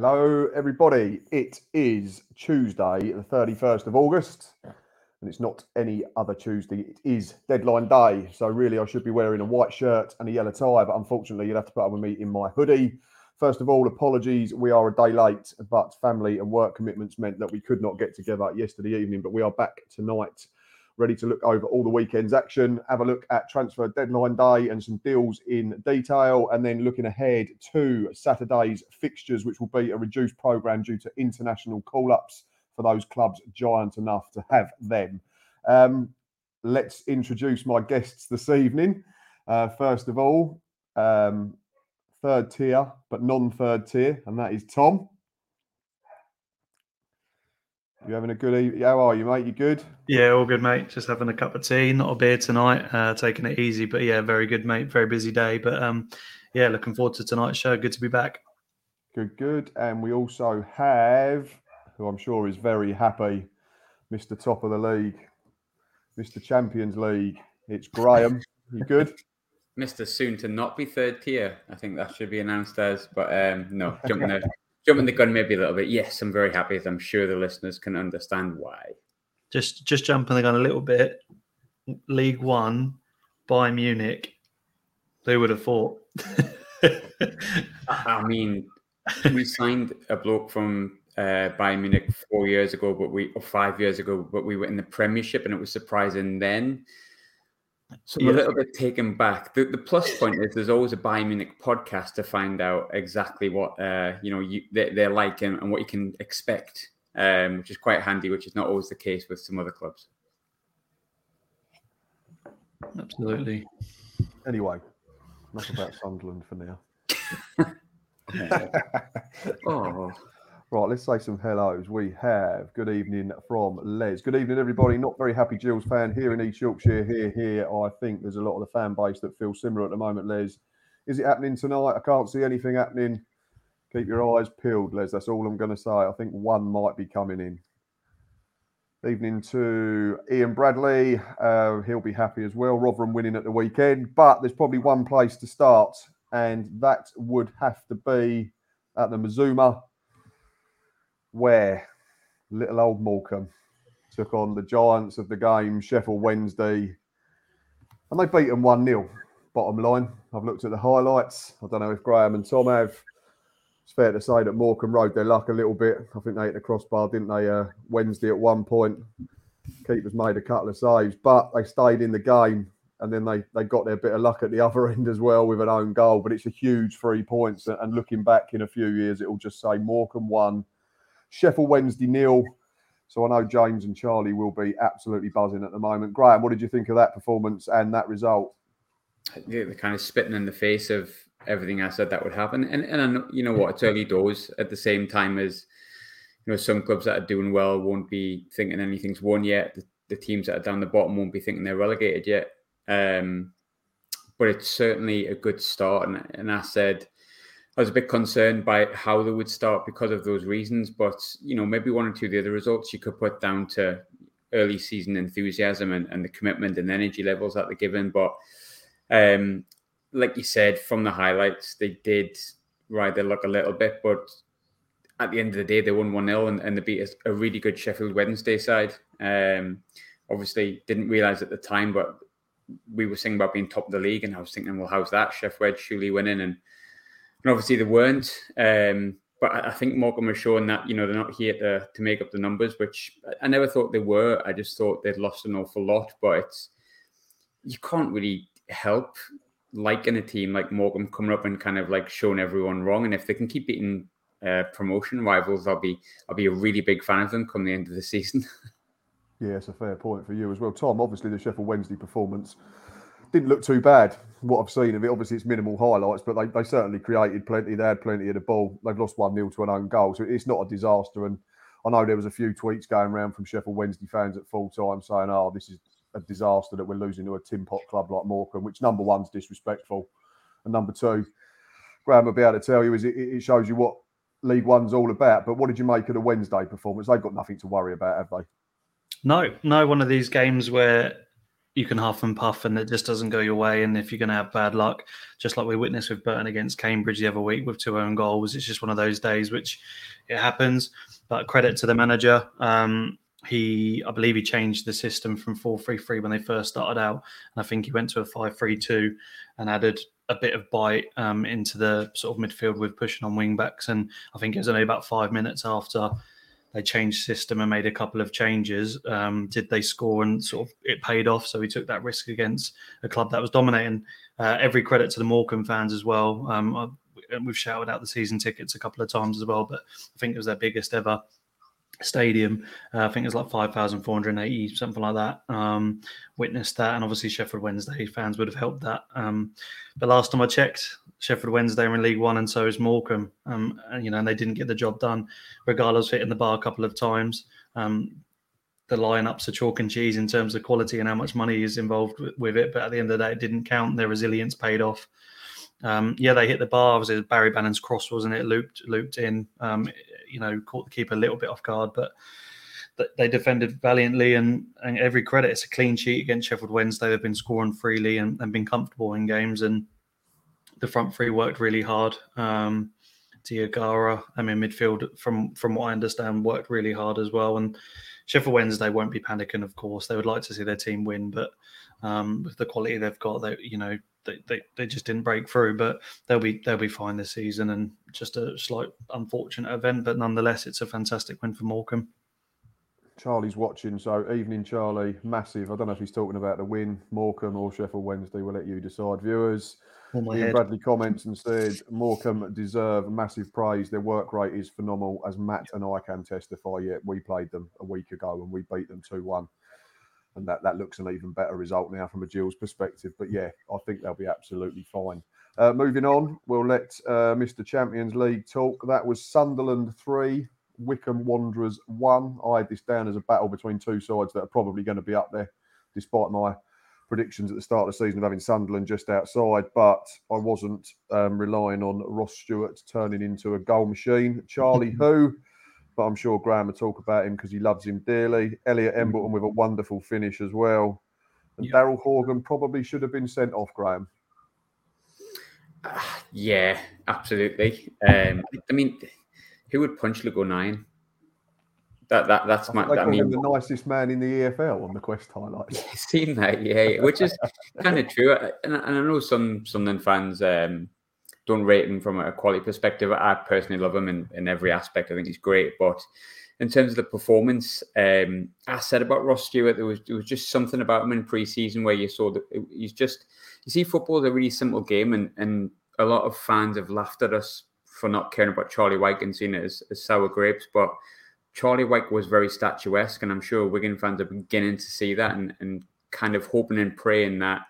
Hello, everybody. It is Tuesday, the 31st of August, and it's not any other Tuesday. It is deadline day. So, really, I should be wearing a white shirt and a yellow tie, but unfortunately, you'll have to put up with me in my hoodie. First of all, apologies. We are a day late, but family and work commitments meant that we could not get together yesterday evening, but we are back tonight ready to look over all the weekend's action, have a look at transfer deadline day and some deals in detail, and then looking ahead to Saturday's fixtures, which will be a reduced programme due to international call ups for those clubs giant enough to have them. Um, let's introduce my guests this evening. Uh, first of all, um, third tier, but non third tier, and that is Tom. You having a good evening? How are you, mate? You good? Yeah, all good, mate. Just having a cup of tea, not a beer tonight. Uh, taking it easy, but yeah, very good, mate. Very busy day, but um, yeah, looking forward to tonight's show. Good to be back. Good, good. And we also have, who I'm sure is very happy, Mr. Top of the League, Mr. Champions League. It's Graham. you good? Mr. Soon to not be third tier. I think that should be announced as, but um, no, jumping the jumping the gun maybe a little bit. Yes, I'm very happy. I'm sure the listeners can understand why. Just just jumping the gun a little bit. League One, Bayern Munich. Who would have thought? I mean, we signed a bloke from uh, Bayern Munich four years ago, but we or five years ago, but we were in the Premiership, and it was surprising then. So I'm yeah. a little bit taken back. The, the plus point is there's always a Bayern Munich podcast to find out exactly what uh, you know you, they, are like and, and, what you can expect, um, which is quite handy, which is not always the case with some other clubs. Absolutely. Anyway, not about Sunderland for now. oh. Right, let's say some hellos. We have good evening from Les. Good evening, everybody. Not very happy Gills fan here in East Yorkshire. Here, here. I think there's a lot of the fan base that feel similar at the moment, Les. Is it happening tonight? I can't see anything happening. Keep your eyes peeled, Les. That's all I'm going to say. I think one might be coming in. Evening to Ian Bradley. Uh, he'll be happy as well. Rotherham winning at the weekend. But there's probably one place to start, and that would have to be at the Mazuma where little old Morecambe took on the giants of the game, Sheffield Wednesday, and they beat them 1 0. Bottom line, I've looked at the highlights. I don't know if Graham and Tom have. It's fair to say that Morecambe rode their luck a little bit. I think they hit the crossbar, didn't they? Uh, Wednesday at one point. Keepers made a couple of saves, but they stayed in the game and then they, they got their bit of luck at the other end as well with an own goal. But it's a huge three points. And looking back in a few years, it will just say Morecambe won Sheffield Wednesday nil. So I know James and Charlie will be absolutely buzzing at the moment. Graham, what did you think of that performance and that result? Yeah, they're kind of spitting in the face of everything I said that would happen. And and you know what, it's early doors at the same time as you know some clubs that are doing well won't be thinking anything's won yet. The, the teams that are down the bottom won't be thinking they're relegated yet. Um, but it's certainly a good start. And, and I said I was a bit concerned by how they would start because of those reasons. But you know, maybe one or two of the other results you could put down to early season enthusiasm and, and the commitment and energy levels that they're given. But um, like you said, from the highlights, they did ride their luck a little bit, but at the end of the day, they won 1 0 and, and they beat a, really good Sheffield Wednesday side. Um, obviously, didn't realise at the time, but we were saying about being top of the league, and I was thinking, well, how's that? Chef Wedge surely winning. And and obviously they weren't. Um, but I, think Morecambe was showing that you know they're not here to to make up the numbers, which I never thought they were. I just thought they'd lost an awful lot. But you can't really help liking a team like Morecambe coming up and kind of like showing everyone wrong. And if they can keep beating uh, promotion rivals, I'll be I'll be a really big fan of them come the end of the season. yeah, it's a fair point for you as well, Tom. Obviously, the Sheffield Wednesday performance didn't look too bad. What I've seen of it, obviously it's minimal highlights, but they, they certainly created plenty. They had plenty of the ball. They've lost one 0 to an own goal, so it's not a disaster. And I know there was a few tweets going around from Sheffield Wednesday fans at full time saying, "Oh, this is a disaster that we're losing to a tin pot club like Morecambe." Which number one's disrespectful, and number two, Graham will be able to tell you is it, it shows you what League One's all about. But what did you make of the Wednesday performance? They've got nothing to worry about, have they? No, no. One of these games where you can huff and puff and it just doesn't go your way. And if you're going to have bad luck, just like we witnessed with Burton against Cambridge the other week with two own goals, it's just one of those days which it happens. But credit to the manager. Um, he, I believe, he changed the system from four three three when they first started out, and I think he went to a five three two and added a bit of bite um, into the sort of midfield with pushing on wing backs. And I think it was only about five minutes after they changed system and made a couple of changes. Um, did they score and sort of it paid off? So he took that risk against a club that was dominating. Uh, every credit to the Morecambe fans as well. Um, we've shouted out the season tickets a couple of times as well, but I think it was their biggest ever stadium. Uh, I think it was like 5,480, something like that. Um, witnessed that. And obviously, Sheffield Wednesday fans would have helped that. Um, but last time I checked, Sheffield Wednesday are in League One, and so is Morecambe. Um, and, you know, and they didn't get the job done, regardless hitting the bar a couple of times. Um, the lineups are chalk and cheese in terms of quality and how much money is involved with, with it. But at the end of the day, it didn't count. Their resilience paid off. Um, yeah, they hit the bar. Was It Barry Bannan's cross, wasn't it? Looped, looped in. Um, you know, caught the keeper a little bit off guard, but they defended valiantly and, and every credit. It's a clean sheet against Sheffield Wednesday. They've been scoring freely and, and been comfortable in games, and the front three worked really hard. Um, Diagara, I mean, midfield from from what I understand, worked really hard as well. And Sheffield Wednesday won't be panicking, of course. They would like to see their team win, but um, with the quality they've got, they you know they, they, they just didn't break through, but they'll be they'll be fine this season. And just a slight unfortunate event, but nonetheless, it's a fantastic win for Morecambe. Charlie's watching, so evening, Charlie, massive. I don't know if he's talking about the win, Morecambe or Sheffield Wednesday. We'll let you decide, viewers. Ian Bradley comments and said Morecambe deserve massive praise. Their work rate is phenomenal, as Matt and I can testify. Yet we played them a week ago and we beat them two one and that, that looks an even better result now from a Gills perspective. But yeah, I think they'll be absolutely fine. Uh, moving on, we'll let uh, Mr. Champions League talk. That was Sunderland three, Wycombe Wanderers one. I had this down as a battle between two sides that are probably going to be up there, despite my predictions at the start of the season of having Sunderland just outside. But I wasn't um, relying on Ross Stewart turning into a goal machine. Charlie, who but I'm sure Graham will talk about him because he loves him dearly. Elliot mm. Embleton with a wonderful finish as well. And yep. Daryl Horgan probably should have been sent off, Graham. Uh, yeah, absolutely. Um, I mean, who would punch Luke O'Nien? That that that's my. I mean, the nicest man in the EFL on the Quest highlights. Seen that, yeah, which is kind of true. And, and I know some Sunderland fans um, don't rate him from a quality perspective. I personally love him in, in every aspect. I think he's great. But in terms of the performance, um, I said about Ross Stewart, there was there was just something about him in pre-season where you saw that he's just you see football is a really simple game, and and a lot of fans have laughed at us for not caring about Charlie Wyke and seeing it as, as sour grapes, but Charlie Wyke was very statuesque, and I'm sure Wigan fans are beginning to see that and, and kind of hoping and praying that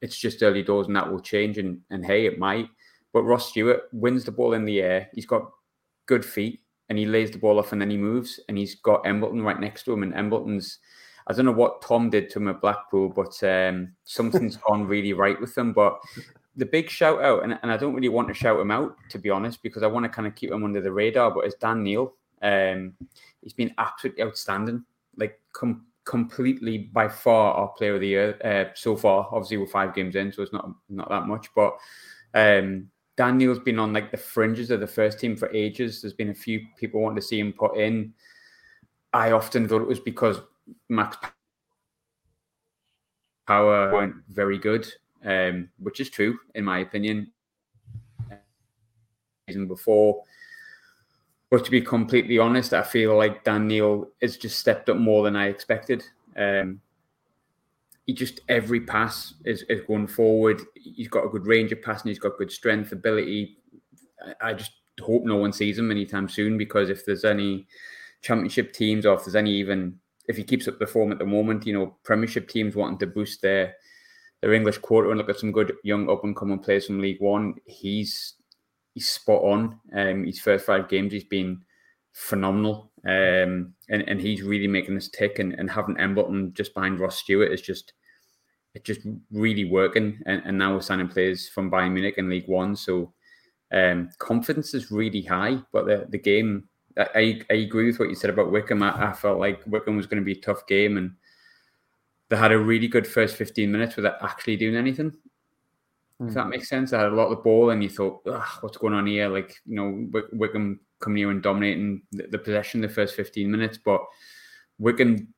it's just early doors and that will change. And, and hey, it might. But Ross Stewart wins the ball in the air. He's got good feet and he lays the ball off and then he moves and he's got Embleton right next to him. And Embleton's, I don't know what Tom did to him at Blackpool, but um, something's gone really right with him. But the big shout out, and, and I don't really want to shout him out, to be honest, because I want to kind of keep him under the radar, but it's Dan Neil. Um, he's been absolutely outstanding, like com- completely by far our player of the year uh, so far. Obviously, we're five games in, so it's not not that much, but um, Daniel's been on like the fringes of the first team for ages. There's been a few people wanting to see him put in. I often thought it was because Max Power weren't very good, um, which is true in my opinion. Season before, but to be completely honest, I feel like Daniel has just stepped up more than I expected. Um, he just every pass is, is going forward. He's got a good range of passing. He's got good strength, ability. I, I just hope no one sees him anytime soon because if there's any championship teams or if there's any even if he keeps up the form at the moment, you know, Premiership teams wanting to boost their their English quarter and look at some good young up and coming players from League One. He's he's spot on. Um, his first five games, he's been phenomenal, um, and and he's really making this tick. And, and having Embleton just behind Ross Stewart is just it's just really working. And, and now we're signing players from Bayern Munich in League One, so um, confidence is really high. But the the game, I, I agree with what you said about Wycombe. I, I felt like Wycombe was going to be a tough game, and they had a really good first 15 minutes without actually doing anything. Mm. If that makes sense, they had a lot of the ball, and you thought, what's going on here? Like, you know, Wycombe coming here and dominating the, the possession the first 15 minutes, but Wigan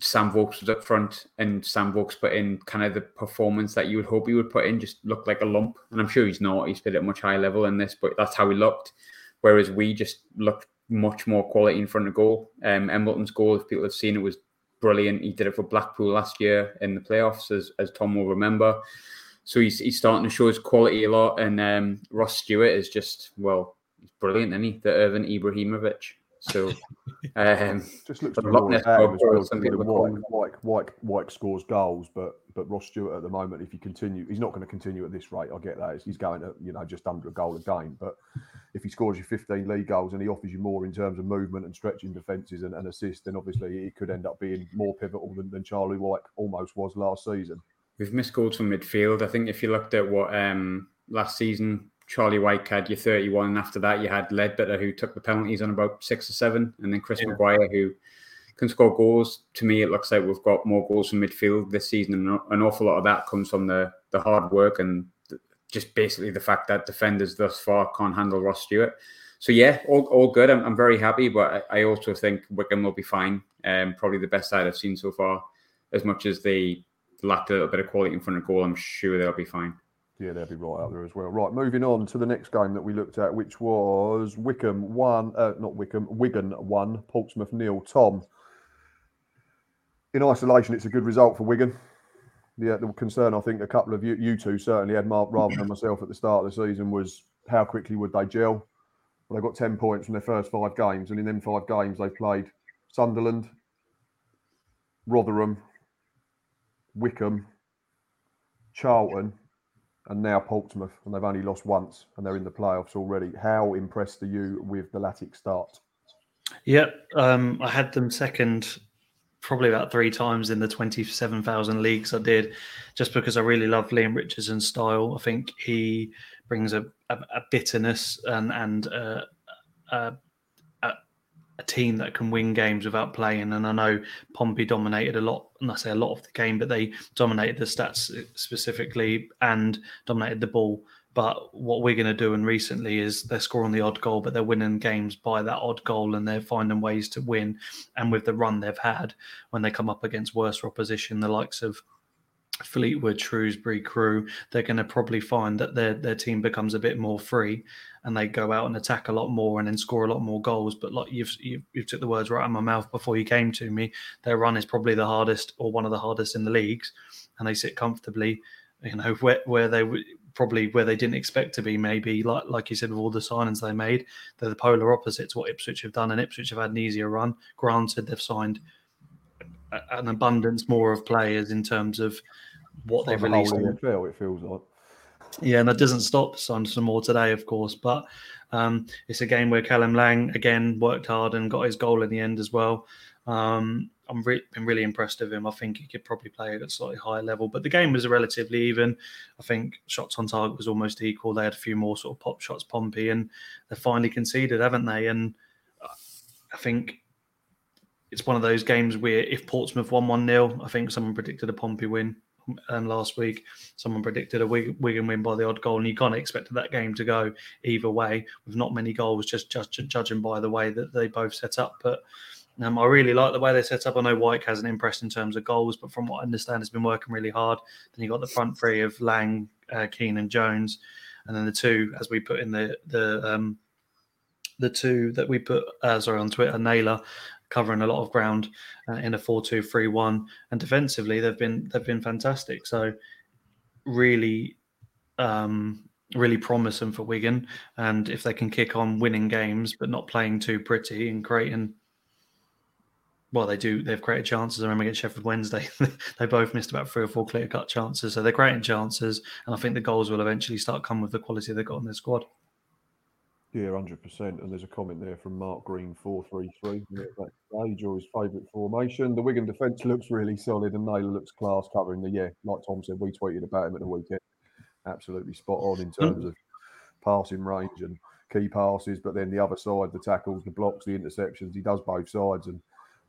Sam Vokes was up front and Sam Vokes put in kind of the performance that you would hope he would put in, just looked like a lump. And I'm sure he's not. He's played at a much higher level in this, but that's how he looked. Whereas we just looked much more quality in front of goal. Um, Embleton's goal, if people have seen it, was brilliant. He did it for Blackpool last year in the playoffs, as, as Tom will remember. So he's, he's starting to show his quality a lot. And um, Ross Stewart is just, well, brilliant, isn't he? The Irvin Ibrahimovic. So um, just looks a lot less well, Wyke, Wyke, Wyke scores goals, but but Ross Stewart at the moment, if he continue, he's not going to continue at this rate. I get that he's going to you know just under a goal a game, but if he scores you 15 league goals and he offers you more in terms of movement and stretching defences and, and assists, then obviously it could end up being more pivotal than, than Charlie Wyke almost was last season. We've missed goals from midfield. I think if you looked at what um, last season Charlie Wyke had your 31, and after that you had Leadbitter, who took the penalties on about six or seven, and then Chris yeah. Maguire who can score goals. To me, it looks like we've got more goals from midfield this season, and an awful lot of that comes from the the hard work and just basically the fact that defenders thus far can't handle Ross Stewart. So yeah, all, all good. I'm, I'm very happy, but I, I also think Wycombe will be fine. Um, probably the best side I've seen so far. As much as they lacked a little bit of quality in front of goal, I'm sure they'll be fine. Yeah, they'll be right up there as well. Right, moving on to the next game that we looked at, which was Wycombe one, uh, not Wycombe, Wigan one, Portsmouth nil. Tom, in isolation, it's a good result for Wigan. Yeah, the concern I think a couple of you, you two certainly had, Mark, rather than myself at the start of the season, was how quickly would they gel? Well, they got ten points from their first five games, and in them five games they played Sunderland, Rotherham, Wycombe, Charlton, and now Portsmouth, and they've only lost once, and they're in the playoffs already. How impressed are you with the Latic start? Yep, um, I had them second probably about three times in the 27,000 leagues I did, just because I really love Leam Richardson's style. I think he brings a, a, a bitterness and, and uh, a, a team that can win games without playing. And I know Pompey dominated a lot, and I say a lot of the game, but they dominated the stats specifically and dominated the ball. But what we're going to do and recently is they're scoring the odd goal, but they're winning games by that odd goal and they're finding ways to win. And with the run they've had, when they come up against worse opposition, the likes of Fleetwood, Shrewsbury, Crewe, they're going to probably find that their their team becomes a bit more free and they go out and attack a lot more and then score a lot more goals. But like you've you, you took the words right out of my mouth before you came to me, their run is probably the hardest or one of the hardest in the leagues, and they sit comfortably. You know where where they probably where they didn't expect to be. Maybe like like you said with all the signings they made, they're the polar opposite to what Ipswich have done, and Ipswich have had an easier run. Granted, they've signed an abundance more of players in terms of what they've released. The NFL, it feels like. Yeah, and that doesn't stop. Signed some more today, of course, but um, it's a game where Callum Lang again worked hard and got his goal in the end as well. Um, I'm re- been really impressed with him. I think he could probably play at a slightly higher level, but the game was relatively even. I think shots on target was almost equal. They had a few more sort of pop shots, Pompey, and they finally conceded, haven't they? And I think it's one of those games where if Portsmouth won 1 0, I think someone predicted a Pompey win um, last week. Someone predicted a Wigan win by the odd goal, and you kind of expected that game to go either way with not many goals, just, just judging by the way that they both set up. But um, I really like the way they set up. I know Wyke hasn't impressed in terms of goals, but from what I understand, has been working really hard. Then you got the front three of Lang, uh, Keane, and Jones, and then the two, as we put in the the um, the two that we put uh, sorry on Twitter, Naylor covering a lot of ground uh, in a 4-2-3-1 and defensively they've been they've been fantastic so really um, really promising for Wigan and if they can kick on winning games but not playing too pretty and creating well, they do. They've created chances. I remember against Sheffield Wednesday, they both missed about three or four clear cut chances. So they're creating chances, and I think the goals will eventually start coming with the quality they've got in their squad. Yeah, hundred percent. And there's a comment there from Mark Green, four three three. Age or his favourite formation. The Wigan defence looks really solid, and Naylor looks class covering the yeah. Like Tom said, we tweeted about him at the weekend. Absolutely spot on in terms of passing range and key passes. But then the other side, the tackles, the blocks, the interceptions, he does both sides. And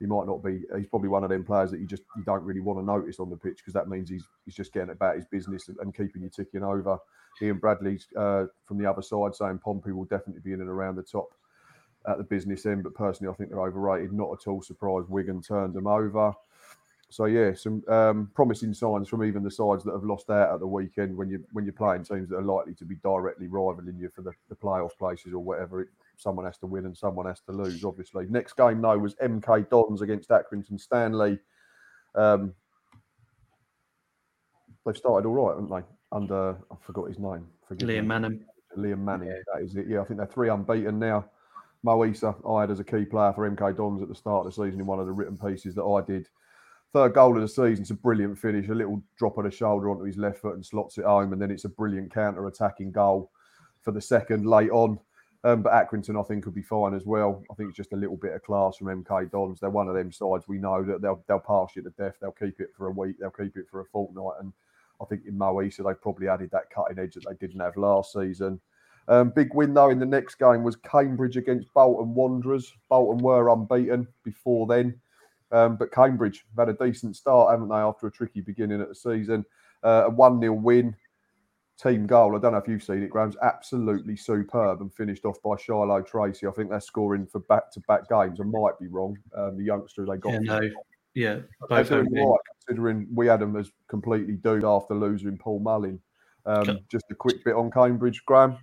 he might not be. He's probably one of them players that you just you don't really want to notice on the pitch because that means he's he's just getting about his business and, and keeping you ticking over. Ian Bradley's uh, from the other side saying Pompey will definitely be in and around the top at the business end, but personally I think they're overrated. Not at all surprised Wigan turned them over. So yeah, some um, promising signs from even the sides that have lost out at the weekend when you when you're playing teams that are likely to be directly rivaling you for the, the playoff places or whatever. It, someone has to win and someone has to lose. Obviously, next game though was MK Dons against Accrington Stanley. Um, they've started all right, haven't they? Under I forgot his name. Forgive Liam me. Manning. Liam Manning. Yeah. That is it. Yeah, I think they're three unbeaten now. Mo Eisa, I had as a key player for MK Dons at the start of the season in one of the written pieces that I did. Third goal of the season. It's a brilliant finish. A little drop of the shoulder onto his left foot and slots it home, and then it's a brilliant counter-attacking goal for the second late on. Um, but Accrington, I think, could be fine as well. I think it's just a little bit of class from MK Dons. They're one of them sides we know that they'll they'll pass you to death. They'll keep it for a week. They'll keep it for a fortnight. And I think in Mo Eisa, they probably added that cutting edge that they didn't have last season. Um, big win though in the next game was Cambridge against Bolton Wanderers. Bolton were unbeaten before then, um, but Cambridge had a decent start, haven't they, after a tricky beginning at the season? Uh, a 1 0 win team goal. I don't know if you've seen it, Graham's absolutely superb and finished off by Shilow Tracey. I think they're scoring for back to back games. I might be wrong. Um, the youngster they got. Yeah, no. yeah both right, considering we had them as completely doomed after losing Paul Mullin. Um, Just a quick bit on Cambridge, Graham.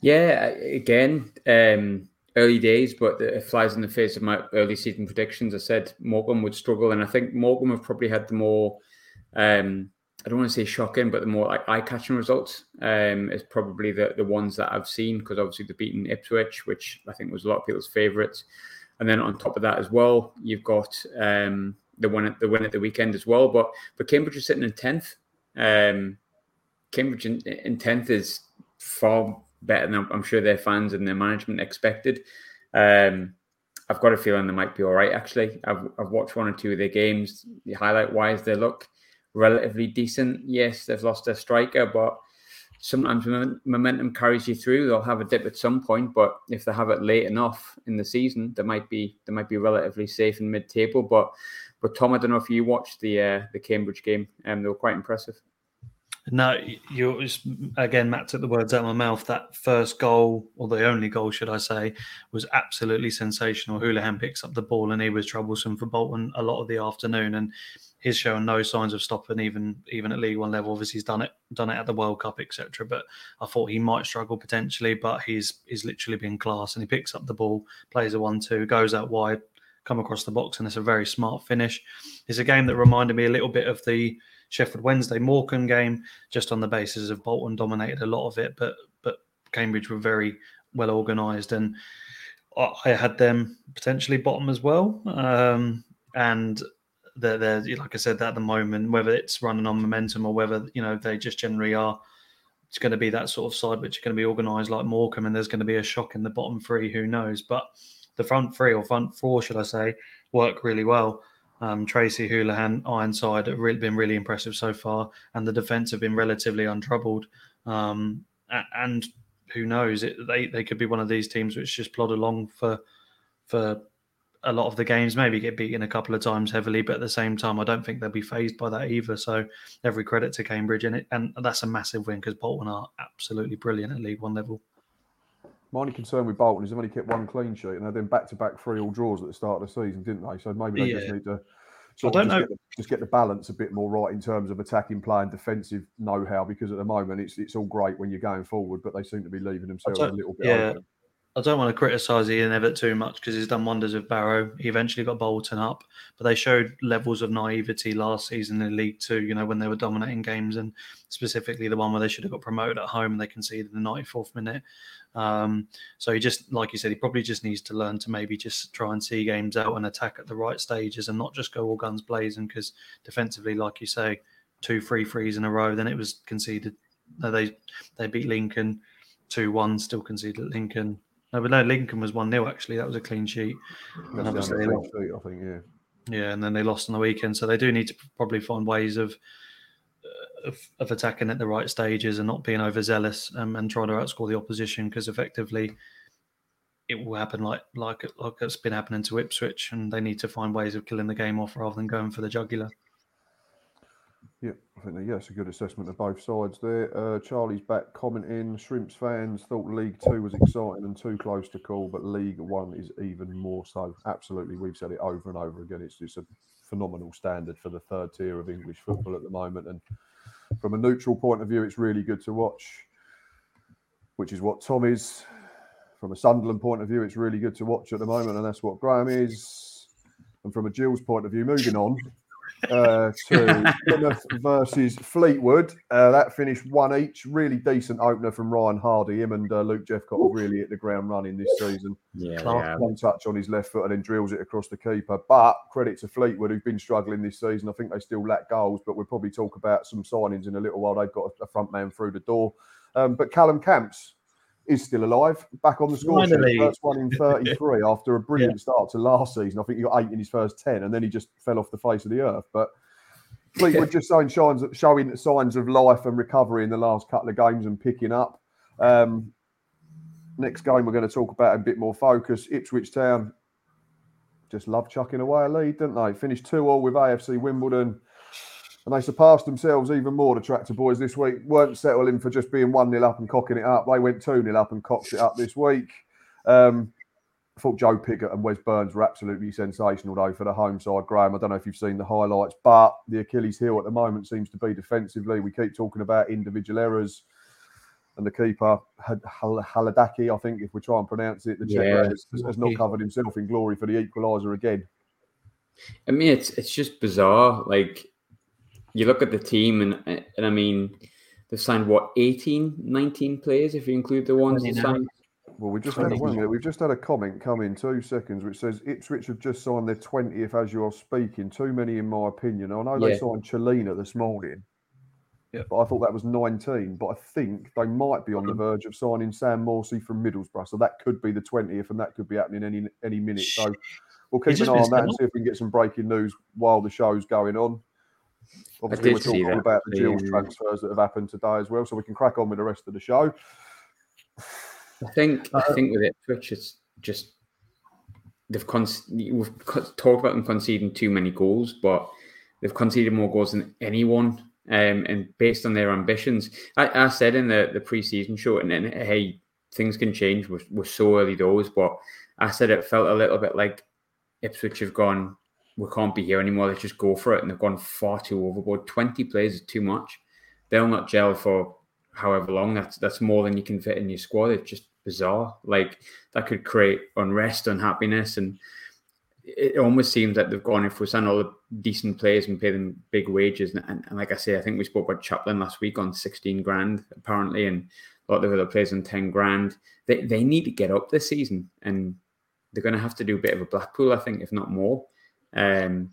Yeah, again, um, early days, but it flies in the face of my early season predictions. I said Morecambe would struggle, and I think Morecambe have probably had the more um, I don't want to say shocking, but the more like eye-catching results um, is probably the the ones that I've seen because obviously they've beaten Ipswich, which I think was a lot of people's favourites, and then on top of that as well, you've got um, the win at the win at the weekend as well. But but Cambridge is sitting in tenth. Um, Cambridge in tenth is far better than I'm sure their fans and their management expected. Um, I've got a feeling they might be all right. Actually, I've I've watched one or two of their games. The highlight wise, they look relatively decent. Yes, they've lost their striker, but sometimes momentum carries you through. They'll have a dip at some point, but if they have it late enough in the season, they might be they might be relatively safe in mid-table. But but Tom, I don't know if you watched the uh, the Cambridge game, um, they were quite impressive. No, you again, Matt took the words out of my mouth. That first goal, or the only goal, should I say, was absolutely sensational. Hoolahan picks up the ball, and he was troublesome for Bolton a lot of the afternoon. And he's showing no signs of stopping even even at League One level. Obviously, he's done it done it at the World Cup, etc. But I thought he might struggle potentially, but he's he's literally been class, and he picks up the ball, plays a one-two, goes out wide, come across the box, and it's a very smart finish. It's a game that reminded me a little bit of the Sheffield Wednesday Morecambe game, just on the basis of Bolton dominated a lot of it, but but Cambridge were very well organised and. I had them potentially bottom as well, um, and they're, they're like I said at the moment, whether it's running on momentum or whether you know they just generally are. It's going to be that sort of side which are going to be organised like Morecambe, and there's going to be a shock in the bottom three. Who knows? But the front three or front four, should I say, work really well. Um, Tracey Hoolahan, Ironside have really been really impressive so far, and the defence have been relatively untroubled. Um, and who knows? It, they they could be one of these teams which just plod along for for a lot of the games, maybe get beaten a couple of times heavily, but at the same time, I don't think they'll be phased by that either. So every credit to Cambridge, and it, and that's a massive win because Bolton are absolutely brilliant at League One level. My only concern with Bolton is they've only kept one clean sheet, and they've been back to back three all draws at the start of the season, didn't they? So maybe they yeah. just need to. I don't just know. Get the, just get the balance a bit more right in terms of attacking play and defensive know-how, because at the moment it's it's all great when you're going forward, but they seem to be leaving themselves a little bit. Yeah, open. I don't want to criticise Ian Evatt too much because he's done wonders with Barrow. He eventually got Bolton up, but they showed levels of naivety last season in League Two. You know when they were dominating games, and specifically the one where they should have got promoted at home and they conceded in the 94th minute. Um, so he just, like you said, he probably just needs to learn to maybe just try and see games out and attack at the right stages and not just go all guns blazing. Because defensively, like you say, two free threes in a row, then it was conceded. They they beat Lincoln two one, still conceded Lincoln no, but no, Lincoln was 1 0 actually. That was a clean sheet. That's obviously, sheet, I think, yeah. Yeah, and then they lost on the weekend. So they do need to probably find ways of uh, of, of attacking at the right stages and not being overzealous um, and trying to outscore the opposition because effectively it will happen like like like it's been happening to Ipswich, and they need to find ways of killing the game off rather than going for the jugular. Yeah, I think that, yeah, it's a good assessment of both sides there. Uh, Charlie's back commenting. Shrimps fans thought League Two was exciting and too close to call, but League One is even more so. Absolutely, we've said it over and over again. It's just a phenomenal standard for the third tier of English football at the moment, and from a neutral point of view, it's really good to watch. Which is what Tom is. From a Sunderland point of view, it's really good to watch at the moment, and that's what Graham is. And from a Gills' point of view, moving on uh, to Plymouth versus Fleetwood. Uh, that finished one each. Really decent opener from Ryan Hardie. Him and uh, Luke Jephcott have really hit the ground running this season. Yeah, yeah. One touch on his left foot and then drills it across the keeper. But credit to Fleetwood, who've been struggling this season. I think they still lack goals, but we'll probably talk about some signings in a little while. They've got a front man through the door. Um, but Callum Camps is still alive, back on the score sheet. First one in 33 after a brilliant start to last season. I think he got eight in his first 10 and then he just fell off the face of the earth. But Fleetwood just showing signs, showing signs of life and recovery in the last couple of games and picking up. Um, next game we're going to talk about a bit more focus. Ipswich Town just love chucking away a lead, don't they? Finished 2 all with AFC Wimbledon. And they surpassed themselves even more, the Tractor Boys this week. Weren't settling for just being 1 0 up and cocking it up. They went 2 0 up and cocked it up this week. Um, I thought Joe Pigott and Wes Burns were absolutely sensational, though, for the home side. Graham, I don't know if you've seen the highlights, but the Achilles heel at the moment seems to be defensively. We keep talking about individual errors. And the keeper, Haladaki, I think, if we try and pronounce it, the Czech Yeah. has, has not covered himself in glory for the equaliser again. I mean, it's it's just bizarre. Like you look at the team, and and I mean, they've signed what 18, 19 players if you include the ones that signed. Well, we just had one minute. We've just had a comment come in two seconds which says Ipswich have just signed their 20th as you are speaking. Too many, in my opinion. I know they signed Celina this morning, Yep. but I thought that was 19. But I think they might be on the verge of signing Sam Morsy from Middlesbrough. So that could be the 20th, and that could be happening any any minute. So we'll keep an eye on that and see if we can get some breaking news while the show's going on. Obviously, we're talking that, about the um, transfers that have happened today as well, so we can crack on with the rest of the show. I think Uh, I think with Ipswich, it's just they've con- we've talked about them conceding too many goals, but they've conceded more goals than anyone. Um, and based on their ambitions, I, I said in the the preseason show, and then hey, things can change. We're, we're so early doors, but I said it felt a little bit like Ipswich have gone. We can't be here anymore. Let's just go for it, and they've gone far too overboard. Twenty players is too much. They'll not gel for however long. That's that's more than you can fit in your squad. It's just bizarre. Like that could create unrest, unhappiness, and it almost seems like they've gone if we sign all the decent players and pay them big wages. And, and, and like I say, I think we spoke about Chaplin last week on sixteen grand apparently, and a lot of other players on ten grand. They they need to get up this season, and they're going to have to do a bit of a Blackpool, I think, if not more. Um,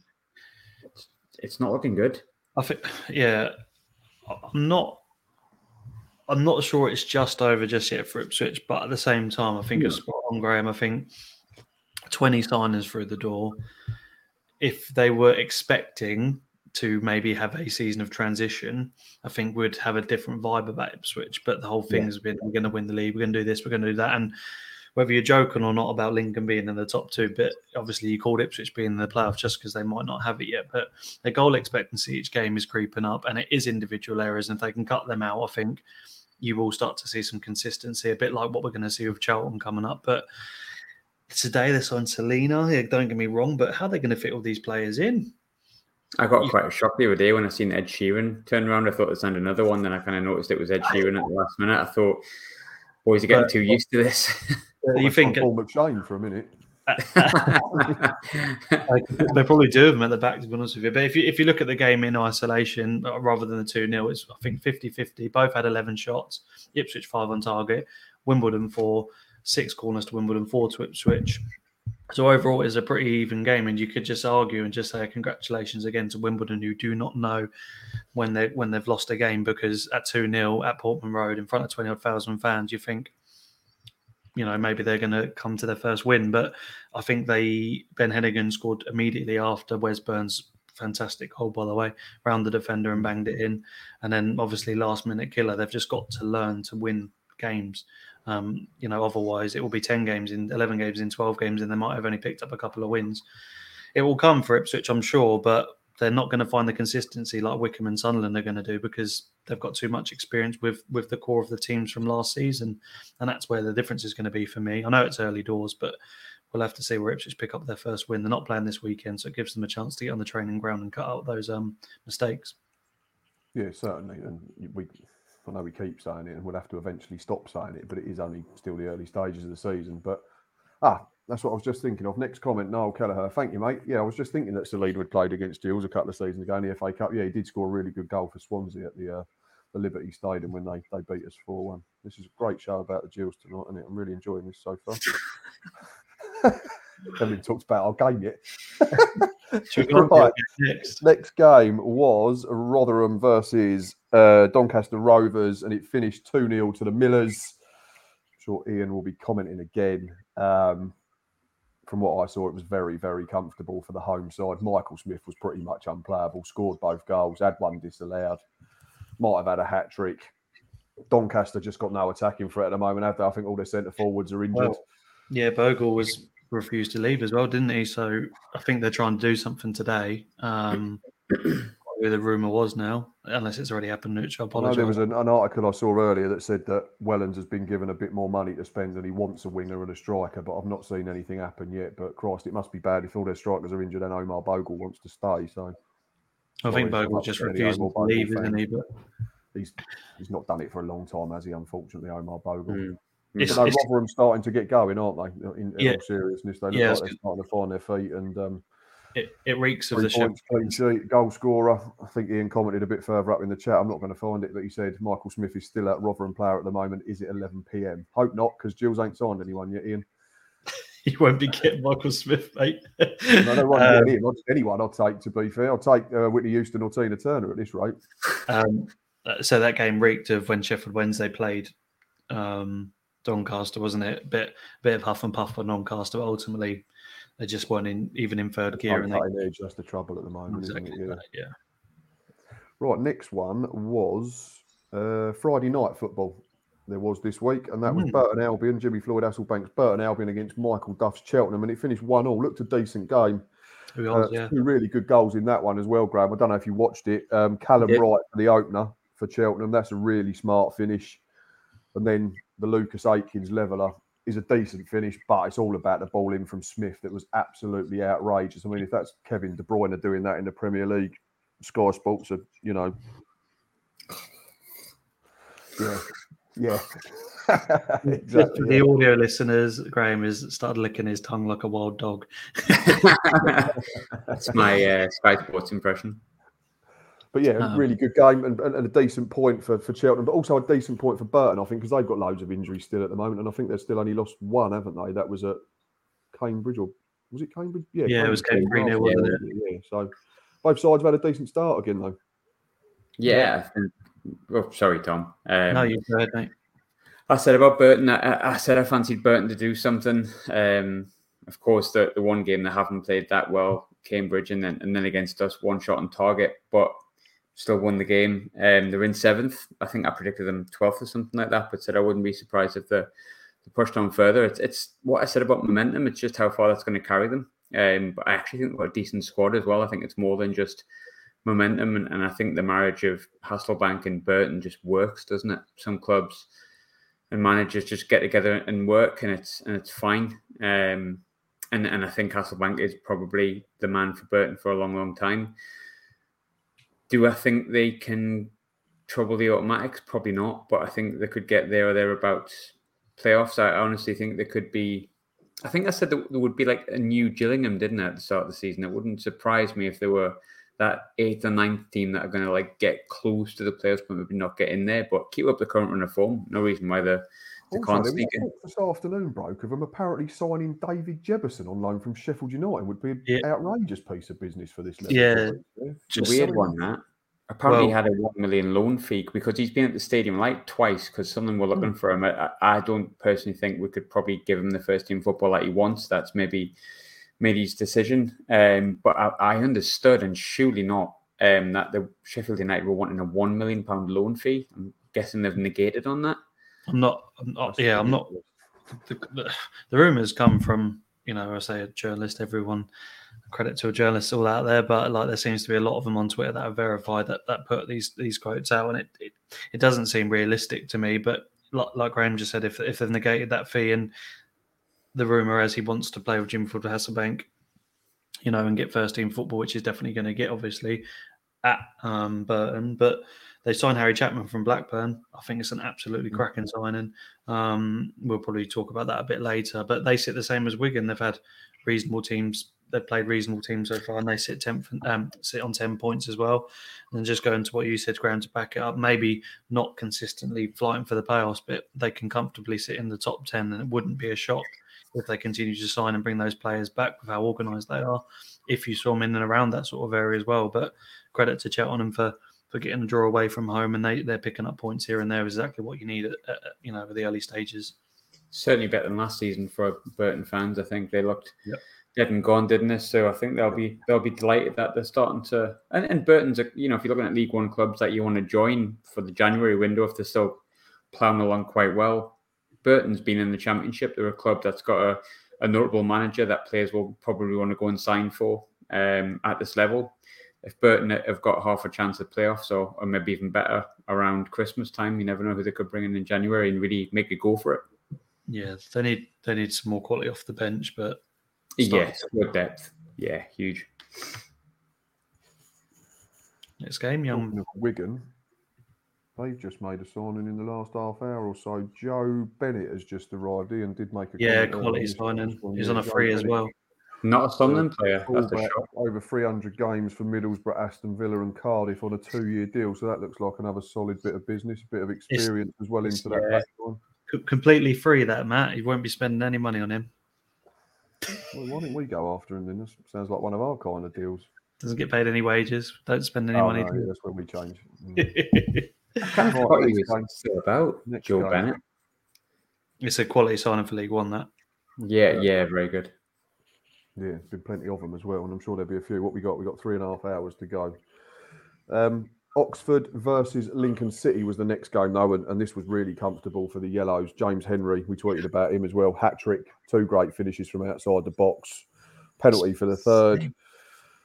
it's, it's not looking good. I think, yeah, I'm not. I'm not sure it's just over just yet for Ipswich, but at the same time, I think it's spot on, Graham. I think 20 signers through the door. If they were expecting to maybe have a season of transition, I think we'd have a different vibe about Ipswich. But the whole thing Yeah. has been we're going to win the league, we're going to do this, we're going to do that. And whether you're joking or not about Lincoln being in the top two, but obviously you called Ipswich being in the playoffs just because they might not have it yet. But their goal expectancy each game is creeping up, and it is individual errors. And if they can cut them out, I think you will start to see some consistency, a bit like what we're going to see with Charlton coming up. But today they signed Celina. Yeah, don't get me wrong, but how are they going to fit all these players in? I got quite a shock the other day when I seen Ed Sheeran turn around. I thought they signed another one, then I kind of noticed it was Ed Sheeran at the last minute. I thought, boys are getting too used to this. you think Paul McShane for a minute? they probably do have them at the back, to be honest with you. But if you if you look at the game in isolation uh, rather than the 2 0, it's I think 50 50. Both had 11 shots. Ipswich five on target, Wimbledon four, six corners to Wimbledon, four to Ipswich. So overall, it's a pretty even game, and you could just argue and just say congratulations again to Wimbledon, who do not know when they when they've lost a game because at two 0 at Portman Road in front of twenty odd thousand fans, you think you know maybe they're going to come to their first win. But I think they Ben Heneghan scored immediately after Wes Burns' fantastic goal, by the way, round the defender and banged it in, and then obviously last minute killer. They've just got to learn to win games. Um, you know, otherwise it will be ten games in eleven games in twelve games, and they might have only picked up a couple of wins. It will come for Ipswich, I'm sure, but they're not going to find the consistency like Wycombe and Sunderland are going to do because they've got too much experience with with the core of the teams from last season, and that's where the difference is going to be for me. I know it's early doors, but we'll have to see where Ipswich pick up their first win. They're not playing this weekend, so it gives them a chance to get on the training ground and cut out those um, mistakes. Yeah, certainly, and we. I know we keep saying it, and we'll have to eventually stop saying it, but it is only still the early stages of the season. But ah, that's what I was just thinking of. Next comment, Niall Kelleher. Thank you, mate. Yeah, I was just thinking that Salido had played against Gills a couple of seasons ago in the FA Cup. Yeah, he did score a really good goal for Swansea at the uh, the Liberty Stadium when they, they beat us 4 1. This is a great show about the Gills tonight, and I'm really enjoying this so far. Haven't even talked about our game yet. right. Next? next game was Rotherham versus uh, Doncaster Rovers, and it finished 2 0 to the Millers. I'm sure Ian will be commenting again. Um, from what I saw, it was very, very comfortable for the home side. Michael Smith was pretty much unplayable, scored both goals, had one disallowed, might have had a hat trick. Doncaster just got no attacking threat at the moment, have they? I think all their centre forwards are injured. Well, yeah, Bogle was refused to leave as well, didn't he? So I think they're trying to do something today. Um, where the rumor was now, unless it's already happened. Nuch, I apologize. No, there was an, an, article I saw earlier that said that Wellens has been given a bit more money to spend and he wants a winger and a striker, but I've not seen anything happen yet. But Christ, it must be bad if all their strikers are injured and Omar Bogle wants to stay. So I think Bogle just refused to leave, isn't he? But he's he's not done it for a long time, has he? Unfortunately, Omar Bogle. Mm. It's, but no, Rotherham starting to get going, aren't they? In, in yeah. all seriousness, they look yeah, like they're starting to find their feet and. Um, it, it reeks of the points, sheet, goal scorer. I think Ian commented a bit further up in the chat. I'm not going to find it, but he said Michael Smith is still at Rotherham player at the moment. Is it 11 p.m.? Hope not, because Gills ain't signed anyone yet, Ian. he won't be getting Michael Smith, mate. no, no one um, Ian. Anyone I'll take, to be fair. I'll take uh, Whitney Houston or Tina Turner at this rate. Um, uh, so that game reeked of when Sheffield Wednesday played um, Doncaster, wasn't it? A bit, bit of huff and puff for Doncaster, but ultimately they just weren't in, even in third gear. And they... edge, that's the trouble at the moment, exactly isn't it? Yeah. yeah. Right, next one was uh, Friday night football. There was this week, and that was mm. Burton Albion, Jimmy Floyd Hasselbaink's Burton Albion against Michael Duff's Cheltenham, and it finished one all. Looked a decent game. Was, uh, yeah. Two really good goals in that one as well, Graham. I don't know if you watched it. Um, Callum yeah. Wright for the opener for Cheltenham. That's a really smart finish. And then the Lucas Akins leveler is a decent finish, but it's all about the ball in from Smith that was absolutely outrageous. I mean, if that's Kevin De Bruyne doing that in the Premier League, Sky Sports are, you know, yeah, yeah. exactly. The audio listeners, Graham has started licking his tongue like a wild dog. That's my uh, Sky Sports impression. But yeah, um, really good game and, and, a decent point for, for Cheltenham, but also a decent point for Burton, I think, because they've got loads of injuries still at the moment. And I think they've still only lost one, haven't they? That was at Cambridge, or was it Cambridge? Yeah, yeah Cambridge. it was Cambridge, yeah, wasn't it? Yeah, so both sides have had a decent start again, though. Yeah. Oh, sorry, Tom. Um, no, you heard, mate. I said about Burton, I, I, said I fancied Burton to do something. Um, of course, the, the one game they haven't played that well, Cambridge, and then and then against us, one shot on target. But still won the game. Um, they're in seventh. I think I predicted them 12th or something like that, but said I wouldn't be surprised if they, pushed on further. It's, it's what I said about momentum. It's just how far that's going to carry them. Um, but I actually think they've got a decent squad as well. I think it's more than just momentum. And, and I think the marriage of Hasselbaink and Burton just works, doesn't it? Some clubs and managers just get together and work and it's and it's fine. Um, and, and I think Hasselbaink is probably the man for Burton for a long, long time. Do I think they can trouble the automatics? Probably not, but I think they could get there or thereabouts. Playoffs, I honestly think there could be. I think I said there would be like a new Gillingham, didn't it, at the start of the season? It wouldn't surprise me if there were that eighth or ninth team that are going to like get close to the players, but maybe not get in there. But keep up the current run of form. No reason why they're also, this afternoon broke of them apparently signing David Jebbison on loan from Sheffield United would be an yeah. outrageous piece of business for this level. Yeah, just weird one that. Apparently, well, had a one million loan fee because he's been at the stadium like twice because someone were looking hmm. for him. I, I, don't personally think we could probably give him the first team football that he wants. That's maybe made his decision. Um, but I, I, understood, and surely not, um, that the Sheffield United were wanting a one million pound loan fee. I'm guessing they've negated on that. I'm not. I'm not yeah, I'm not. The, the, the rumors come from you know, I say a journalist. Everyone credit to a journalist all out there, but like there seems to be a lot of them on Twitter that are verified that that put these these quotes out, and it it, it doesn't seem realistic to me. But like, like Graham just said, if if they've negated that fee and the rumor as he wants to play with Jim Ford Hasselbaink, you know, and get first team football, which is definitely going to get obviously at um, Burton, but they signed Harry Chapman from Blackburn. I think it's an absolutely mm. cracking signing. Um, we'll probably talk about that a bit later. But they sit the same as Wigan. They've had reasonable teams. They've played reasonable teams so far, and they sit ten, um, sit on ten points as well. And just going to what you said, Graham, to back it up, maybe not consistently flying for the playoffs, but they can comfortably sit in the top ten, and it wouldn't be a shock if they continue to sign and bring those players back with how organised they are. If you saw them in and around that sort of area as well, but credit to Cheltenham for for getting a draw away from home, and they they're picking up points here and there. Exactly what you need at, at you know at the early stages. Certainly better than last season for Burton fans. I think they looked yep. dead and gone, didn't they? So I think they'll be they'll be delighted that they're starting to. And, and Burton's, a, you know, if you're looking at League One clubs that you want to join for the January window, if they're still ploughing along quite well, Burton's been in the Championship. They're a club that's got a, a notable manager that players will probably want to go and sign for um, at this level if Burton have got half a chance of playoffs or, or maybe even better around Christmas time, you never know who they could bring in in January and really make a go for it. Yeah, they need they need some more quality off the bench, but yes, good depth. Yeah, huge. Next game, young Wigan. They've just made a signing in the last half hour or so. Joe Bennett has just arrived. Ian did make a yeah quality signing. He's on a free as well. Not a Sunderland player. That's a Over 300 games for Middlesbrough, Aston Villa, and Cardiff on a two-year deal. So that looks like another solid bit of business, a bit of experience it's, as well into that. Yeah, completely free, that Matt. You won't be spending any money on him. Well, why don't we go after him then? This sounds like one of our kind of deals. Doesn't get paid any wages. Don't spend any oh, money. No, yeah, that's when we change. Mm. what he was still about Joe Bennett. It's a quality signing for League One. That. Yeah, yeah, very good. Yeah, there's been plenty of them as well, and I'm sure there'll be a few. What we got? We got three and a half hours to go. Um, Oxford versus Lincoln City was the next game, though, and, and, this was really comfortable for the Yellows. James Henry, we tweeted about him as well. Hat trick, two great finishes from outside the box, penalty for the third.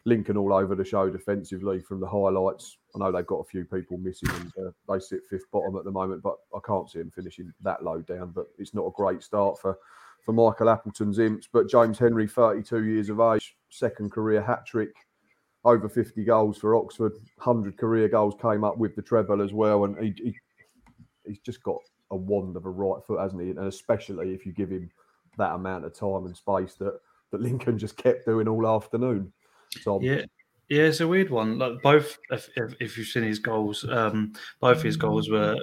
Lincoln all over the show defensively from the highlights. I know they've got a few people missing and uh, they sit fifth bottom at the moment, but I can't see them finishing that low down. But it's not a great start for for Michael Appleton's imps. But James Henry, 32 years of age, second career hat trick, over 50 goals for Oxford, 100 career goals came up with the treble as well. And he, he he's just got a wand of a right foot, hasn't he? And especially if you give him that amount of time and space that, that Lincoln just kept doing all afternoon. So yeah. Yeah, it's a weird one. Like both, if, if you've seen his goals, um, both his goals were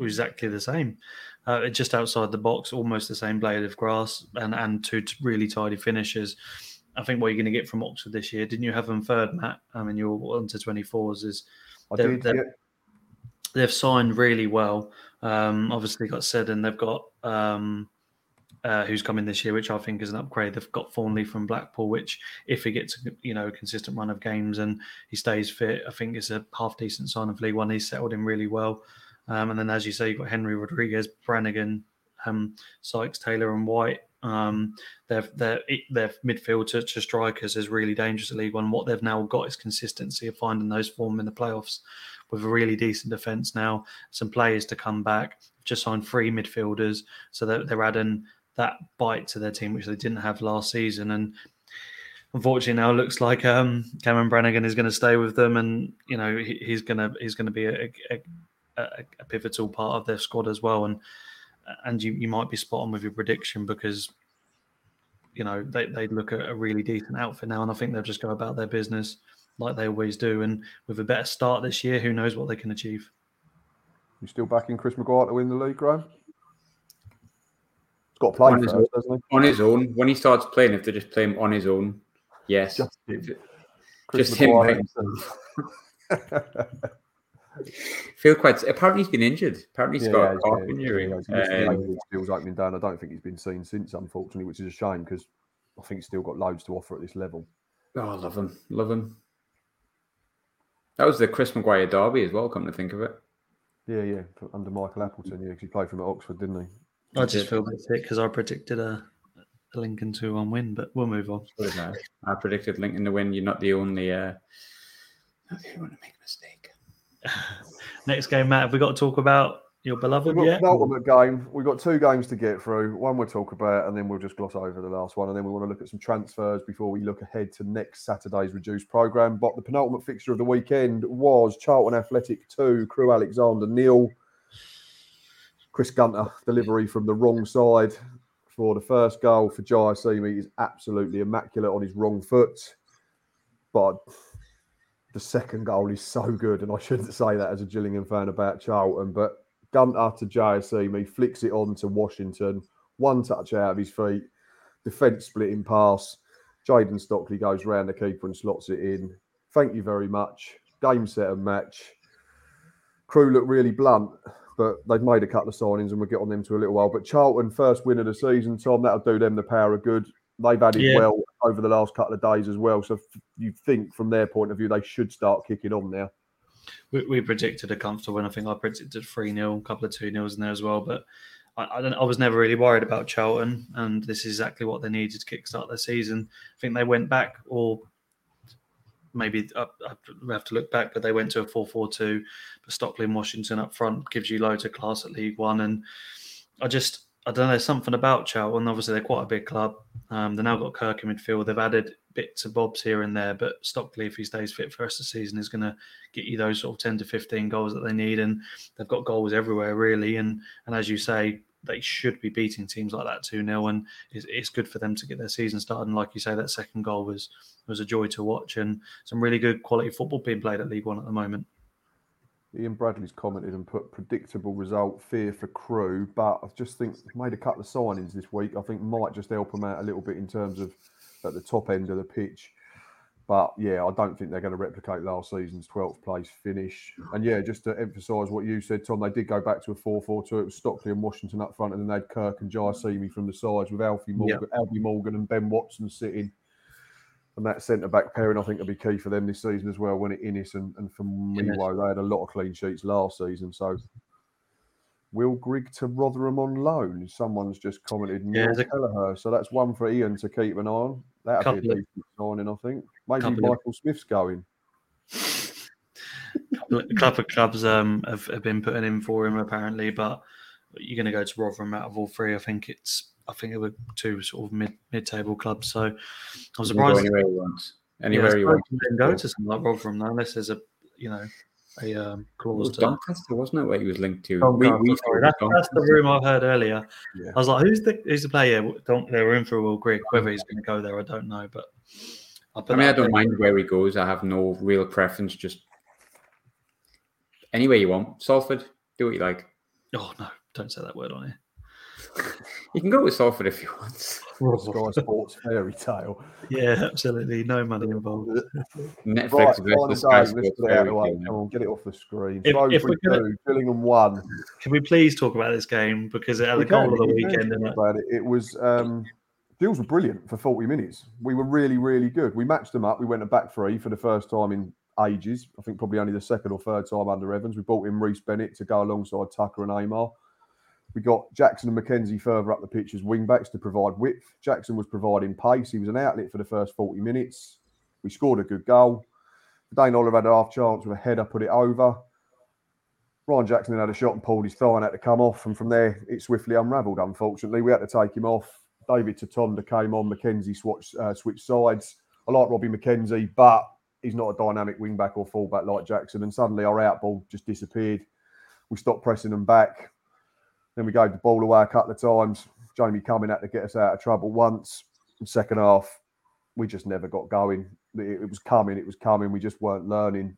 exactly the same uh, just outside the box, almost the same blade of grass, and and two really tidy finishes. I think what you're going to get from Oxford this year. Didn't you have them third, Matt? I mean, you're on to 24s. Is they've, did, yeah. they've, signed really well. Um, obviously, got said, and they've got um, uh, who's coming this year, which I think is an upgrade. They've got Thorniley from Blackpool, which if he gets you know a consistent run of games and he stays fit, I think it's a half decent sign of League One. He's settled in really well. Um, and then, as you say, you've got Henry Rodriguez, Brannigan, um, Sykes, Taylor, and White. Um, their their their midfield to, to, strikers is really dangerous at League One. What they've now got is consistency of finding those form in the playoffs with a really decent defence now. Some players to come back. Just signed three midfielders, so they're, they're adding that bite to their team, which they didn't have last season. And unfortunately, now it looks like um, Cameron Brannigan is going to stay with them, and you know he, he's going to he's going to be a, a, a, a, pivotal part of their squad as well. And and you, you might be spot on with your prediction because you know they they look at a really decent outfit now, and I think they'll just go about their business like they always do. And with a better start this year, who knows what they can achieve? You still backing Chris Maguire to win the league, Graham? He's got to play on first, his, doesn't he? On his own. When he starts playing, if they just play him on his own, yes. Just, just him. feel quite. Apparently, he's been injured. Apparently, he's yeah, got a calf yeah, injury. Yeah, um, feels opening down. I don't think he's been seen since, unfortunately, which is a shame because I think he's still got loads to offer at this level. Oh, I love him. Love him. That was the Chris Maguire derby as well. Come to think of it. Yeah, yeah, under Michael Appleton. Yeah, because he played for him at Oxford, didn't he? I just feel a bit sick because I predicted a, a Lincoln 2 1 win, but we'll move on. I predicted Lincoln to win. You're not the only. Uh, not the only one to make a mistake. Next game, Matt, have we got to talk about your beloved We've got yet? the ultimate game. We've got two games to get through. One we'll talk about, and then we'll just gloss over the last one. And then we want to look at some transfers before we look ahead to next Saturday's reduced programme. But the penultimate fixture of the weekend was Charlton Athletic 2, Crewe Alexandra nil. Chris Gunter delivery from the wrong side for the first goal for Jaiyesimi is absolutely immaculate on his wrong foot. But the second goal is so good, and I shouldn't say that as a Gillingham fan about Charlton, but Gunter to Jaiyesimi, flicks it on to Washington, one touch out of his feet, defence splitting pass. Jayden Stockley goes round the keeper and slots it in. Thank you very much. Game set and match. Crewe look really blunt, but they've made a couple of signings and we'll get on them to a little while. But Charlton, first win of the season, Tom, that'll do them the power of good. They've added Yeah. well over the last couple of days as well. So f- you think from their point of view, they should start kicking on now. We, we predicted a comfortable win. I think I predicted 3 0, a couple of 2 0s in there as well. But I, I, don't, I was never really worried about Charlton, and this is exactly what they needed to kickstart their season. I think they went back, or maybe uh, we have to look back, but they went to a 4 4 2. But Stockley and Washington up front gives you loads of class at League One. And I just, I don't know, something about Charlton. And obviously, they're quite a big club. Um, they've now got Kirk in midfield. They've added bits and bobs here and there, but Stockley, if he stays fit for the rest of the season, is going to get you those sort of 10 to 15 goals that they need. And they've got goals everywhere, really. And and as you say, they should be beating teams like that 2 0. And it's, it's good for them to get their season started. And like you say, that second goal was was a joy to watch and some really good quality football being played at League One at the moment. Ian Bradley's commented and put predictable result, fear for Crewe, but I just think made a couple of signings this week. I think might just help them out a little bit in terms of at the top end of the pitch. But yeah, I don't think they're going to replicate last season's 12th place finish. And yeah, just to emphasise what you said, Tom, they did go back to a 4 4 2. It was Stockley and Washington up front, and then they had Kirk and Jaiyesimi from the sides with Alfie Morgan, Albie Morgan and Ben Watson sitting. And that centre back pairing, I think, will be key for them this season as well. When it Inniss and, and from Inniss. Miwo, they had a lot of clean sheets last season. So, Will Grigg to Rotherham on loan? Someone's just commented. Yeah, Neil Kelleher. So that's one for Ian to keep an eye on. That'd be a decent signing, I think. Maybe Couple of- Michael Smith's going. a couple of clubs um, have, have been putting in for him apparently, but you're going to go to Rotherham out of all three. I think it's I think it were two sort of mid mid table clubs. So I'm can go surprised. anywhere he wants. yeah, Anywhere wants. he didn't go to something like Rotherham though, unless there's a you know a um, clause was to. Doncaster, wasn't it? Where he was linked to. Doncaster, we, we sorry, that's, that's the room I've heard earlier. Yeah. I was like, who's the who's the player? Don't they were in for Will Grigg. Whether he's going to go there, I don't know. But I'll I mean, I don't there. mind where he goes. I have no real preference. Just anywhere you want. Salford, do what you like. Oh no, don't say that word on here. You can go with Salford if you want. Sky Sports fairy tale. Yeah, absolutely, no money involved. Netflix Right, versus Sky game. Let's Sports it out fairy tale, Come on, get it off the screen. If- Shrewsbury if we're gonna- two, Gillingham one. Can we please talk about this game because it had We the goal can, of the weekend talk it? about it. It was um, Gills were brilliant for 40 minutes. We were really, really good. We matched them up. We went a back three for the first time in ages. I think probably only the second or third time under Evans. We brought in Rhys Bennett to go alongside Tucker and Ehmer. We got Jackson and McKenzie further up the pitch as wing backs to provide width. Jackson was providing pace. He was an outlet for the first 40 minutes. We scored a good goal. Dane Oliver had a half chance with a header, put it over. Ryan Jackson then had a shot and pulled his thigh and had to come off. And from there, it swiftly unravelled, unfortunately. We had to take him off. David Tutonda came on. McKenzie switched, uh, switched sides. I like Robbie McKenzie, but he's not a dynamic wing back or fullback like Jackson. And suddenly our out ball just disappeared. We stopped pressing them back. Then we gave the ball away a couple of times. Jamie coming out to get us out of trouble once. And second half, we just never got going. It, it was coming, it was coming. We just weren't learning.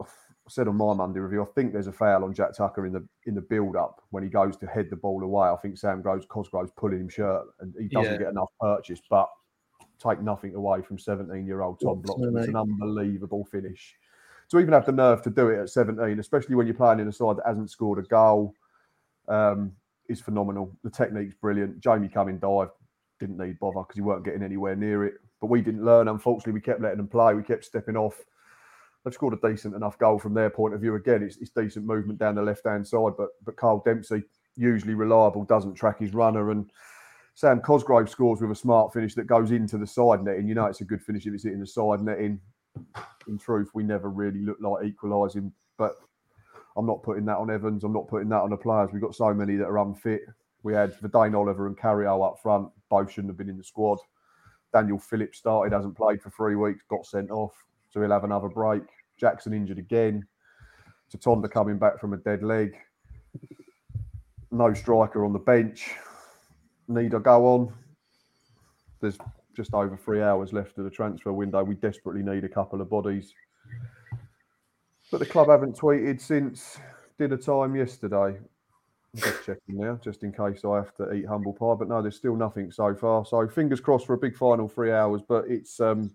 I said on my Monday review, I think there's a foul on Jack Tucker in the in the build up when he goes to head the ball away. I think Sam Groves Cosgrove's pulling him shirt and he doesn't Yeah. get enough purchase, but take nothing away from 17 year old Tom Bloxham. It's an unbelievable finish. To even have the nerve to do it at 17, especially when you're playing in a side that hasn't scored a goal, um, is phenomenal. The technique's brilliant. Jamie Cumming dive didn't need bother because he weren't getting anywhere near it. But we didn't learn. Unfortunately, we kept letting them play. We kept stepping off. they've scored a decent enough goal from their point of view. Again, it's, it's decent movement down the left hand side, but but Kyle Dempsey, usually reliable, doesn't track his runner. And Sam Cosgrove scores with a smart finish that goes into the side netting. You know, it's a good finish if it's hitting the side netting. In truth, we never really look like equalising, but I'm not putting that on Evans. I'm not putting that on the players. We've got so many that are unfit. We had Vadaine Oliver and Carriel up front. Both shouldn't have been in the squad. Daniel Phillips started, hasn't played for three weeks, got sent off. So he'll have another break. Jackson injured again. Tutonda coming back from a dead leg. No striker on the bench. Need I go on? There's just over three hours left of the transfer window. We desperately need a couple of bodies. But the club haven't tweeted since dinner time yesterday. Just checking now, just in case I have to eat humble pie. But no, there's still nothing so far. So fingers crossed for a big final three hours. But it's um,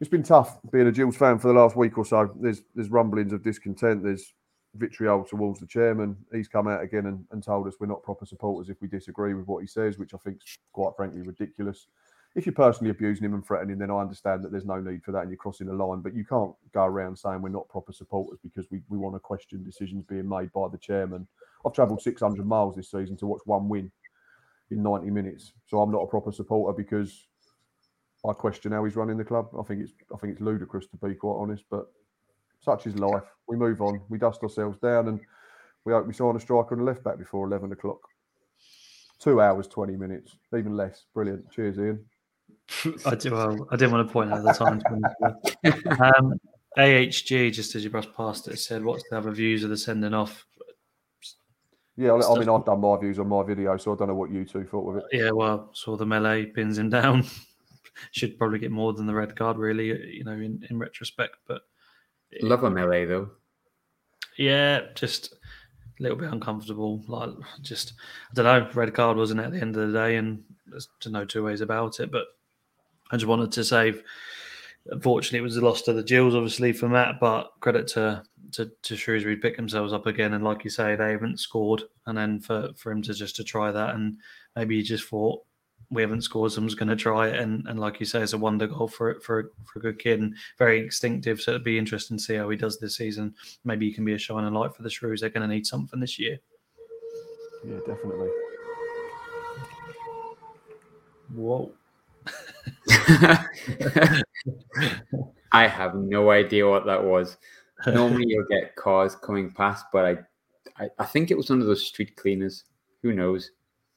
it's been tough being a Gills fan for the last week or so. There's there's rumblings of discontent. There's vitriol towards the chairman. He's come out again and, and told us we're not proper supporters if we disagree with what he says, which I think is quite frankly ridiculous. If you're personally abusing him and threatening, then I understand that there's no need for that and you're crossing the line. But you can't go around saying we're not proper supporters because we, we want to question decisions being made by the chairman. I've travelled 600 miles this season to watch one win in 90 minutes. So I'm not a proper supporter because I question how he's running the club. I think it's I think it's ludicrous to be quite honest, but such is life. We move on. We dust ourselves down, and we hope we sign a striker and a left back before eleven o'clock. Two hours, twenty minutes, even less. Brilliant. Cheers, Ian. I do. Um, I didn't want to point out the time. um, AHG, just as you brushed past it, said, "What's the other views of the sending off?" Yeah, I mean, I've done my views on my video, so I don't know what you two thought of it. Yeah, well, saw the melee pins him down. Should probably get more than the red card, really. You know, in, in retrospect, but love a melee though. Yeah, just a little bit uncomfortable. Like, just I don't know. Red card wasn't at the end of the day, and there's no two ways about it. But I just wanted to say, unfortunately, it was a loss to the Gills, obviously, for Matt. But credit to to, to Shrewsbury pick themselves up again, and like you say, they haven't scored. And then for for him to just to try that, and maybe he just thought we haven't scored, so I'm just going to try it. And, and like you say, it's a wonder goal for for for a good kid and very instinctive. So it'd be interesting to see how he does this season. Maybe he can be a shining light for the Shrews. They're going to need something this year. Yeah, definitely. Whoa. I have no idea what that was. Normally you'll get cars coming past, but I, I, I think it was one of those street cleaners. Who knows?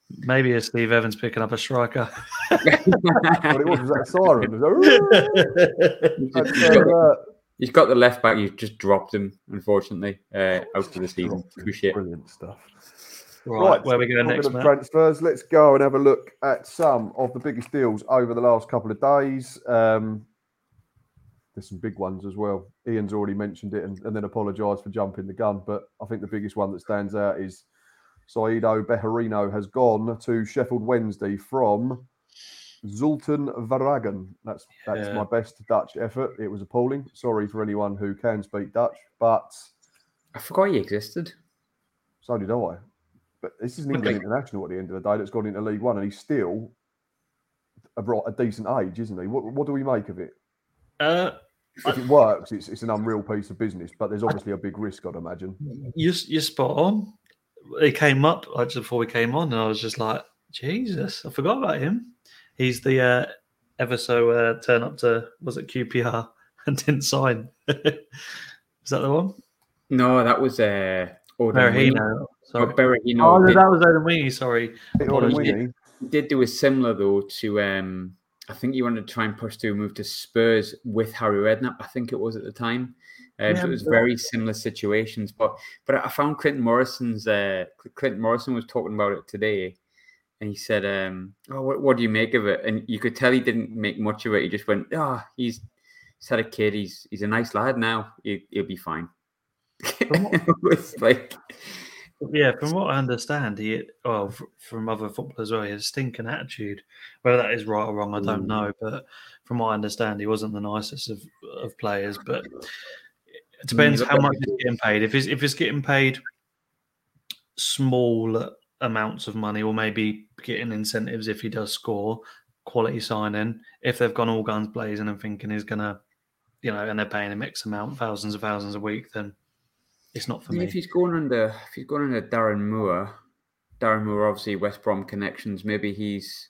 Maybe it's Steve Evans picking up a striker. What it was, was that siren? He's got, he's got the left back. You've just dropped him, unfortunately, uh, out for the season. Appreciate Brilliant stuff. Right, Right, where we go talking next, Matt? transfers, let's go and have a look at some of the biggest deals over the last couple of days. Um, there's some big ones as well. Ian's already mentioned it and, and then apologised for jumping the gun, but I think the biggest one that stands out is Saido Berahino has gone to Sheffield Wednesday from Zultan Varagan. That's that's Yeah. my best Dutch effort. It was appalling. Sorry for anyone who can speak Dutch, but I forgot he existed. so did I. But this is an England international at the end of the day that's gone into League One, and he's still a, a decent age, isn't he? What, what do we make of it? Uh, If it works, it's, it's an unreal piece of business, but there's obviously a big risk, I'd imagine. you you're spot on. It came up like just before we came on, and I was just like, Jesus, I forgot about him. He's the uh, ever so uh, turn up to was it QPR and didn't sign. Is that the one? No, that was uh, Odemwingie. Berahino. Oh, Sorry. Berahino Oh, no, did, that was Odemwingie. Sorry. Bit on a did do a similar though to um, I think he wanted to try and push through a move to Spurs with Harry Redknapp. I think it was at the time. Um, Yeah, so it was very similar situations. But but I found Clinton Morrison's uh, Clinton Morrison was talking about it today, and he said, um, "Oh, what, what do you make of it?" And you could tell he didn't make much of it. He just went, "Ah, he's he's had a kid. He's he's a nice lad now. He, he'll be fine." it's like Yeah, from what I understand, he well from other footballers well, he has a stinking attitude. Whether that is right or wrong, I don't Mm. know. But from what I understand, he wasn't the nicest of, of players. But it depends look how much he's getting paid. If he's if he's getting paid small amounts of money, or maybe getting incentives if he does score, quality signing. If they've gone all guns blazing and thinking he's gonna you know, and they're paying him X amount, thousands of thousands a week, then it's not for me. If he's going under, if he's going under Darren Moore, Darren Moore obviously West Brom connections. Maybe he's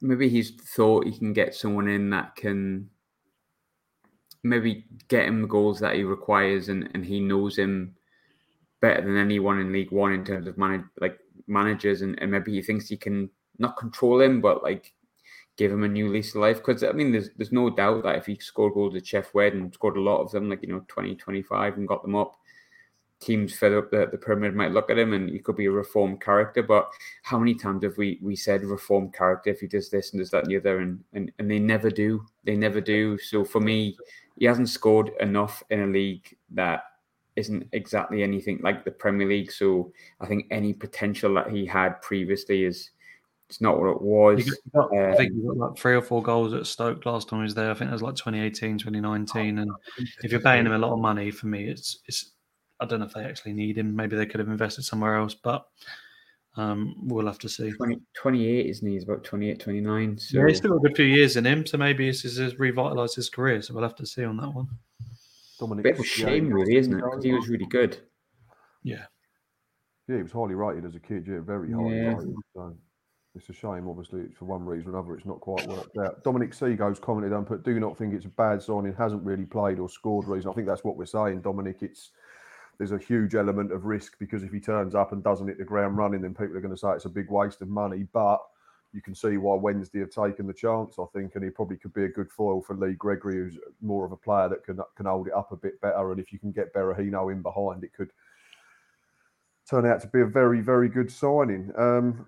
maybe he's thought he can get someone in that can maybe get him the goals that he requires, and, and he knows him better than anyone in League One in terms of manage like managers, and, and maybe he thinks he can not control him, but like give him a new lease of life. Because I mean, there's there's no doubt that if he scored goals at Sheff Wed and scored a lot of them, like you know, 20, 25 and got them up, teams fed up the, the pyramid might look at him and he could be a reformed character. But how many times have we we said reformed character if he does this and does that and the other and, and, and they never do. They never do. So for me, he hasn't scored enough in a league that isn't exactly anything like the Premier League. So I think any potential that he had previously is it's not what it was. Got, um, I think he got like three or four goals at Stoke last time he was there. I think it was like 2018, 2019. And if you're paying him a lot of money, for me, it's it's. I don't know if they actually need him. Maybe they could have invested somewhere else, but um, we'll have to see. 20, 28, isn't he? He's about 28, 29. So. Yeah, he's still got a good few years in him. So maybe this is revitalised his career. So we'll have to see on that one. Dominic Bit of a shame, really, isn't it? Because he was really good. Yeah. Yeah, he was highly rated as a kid. Yeah, very highly yeah. rated. So it's a shame, obviously, for one reason or another, it's not quite worked out. Dominic Seago's commented on, but do not think it's a bad signing, hasn't really played or scored reason. I think that's what we're saying, Dominic. It's there's a huge element of risk because if he turns up and doesn't hit the ground running, then people are going to say it's a big waste of money. But you can see why Wednesday have taken the chance, I think, and he probably could be a good foil for Lee Gregory, who's more of a player that can can hold it up a bit better. And if you can get Berahino in behind, it could turn out to be a very, very good signing. Um,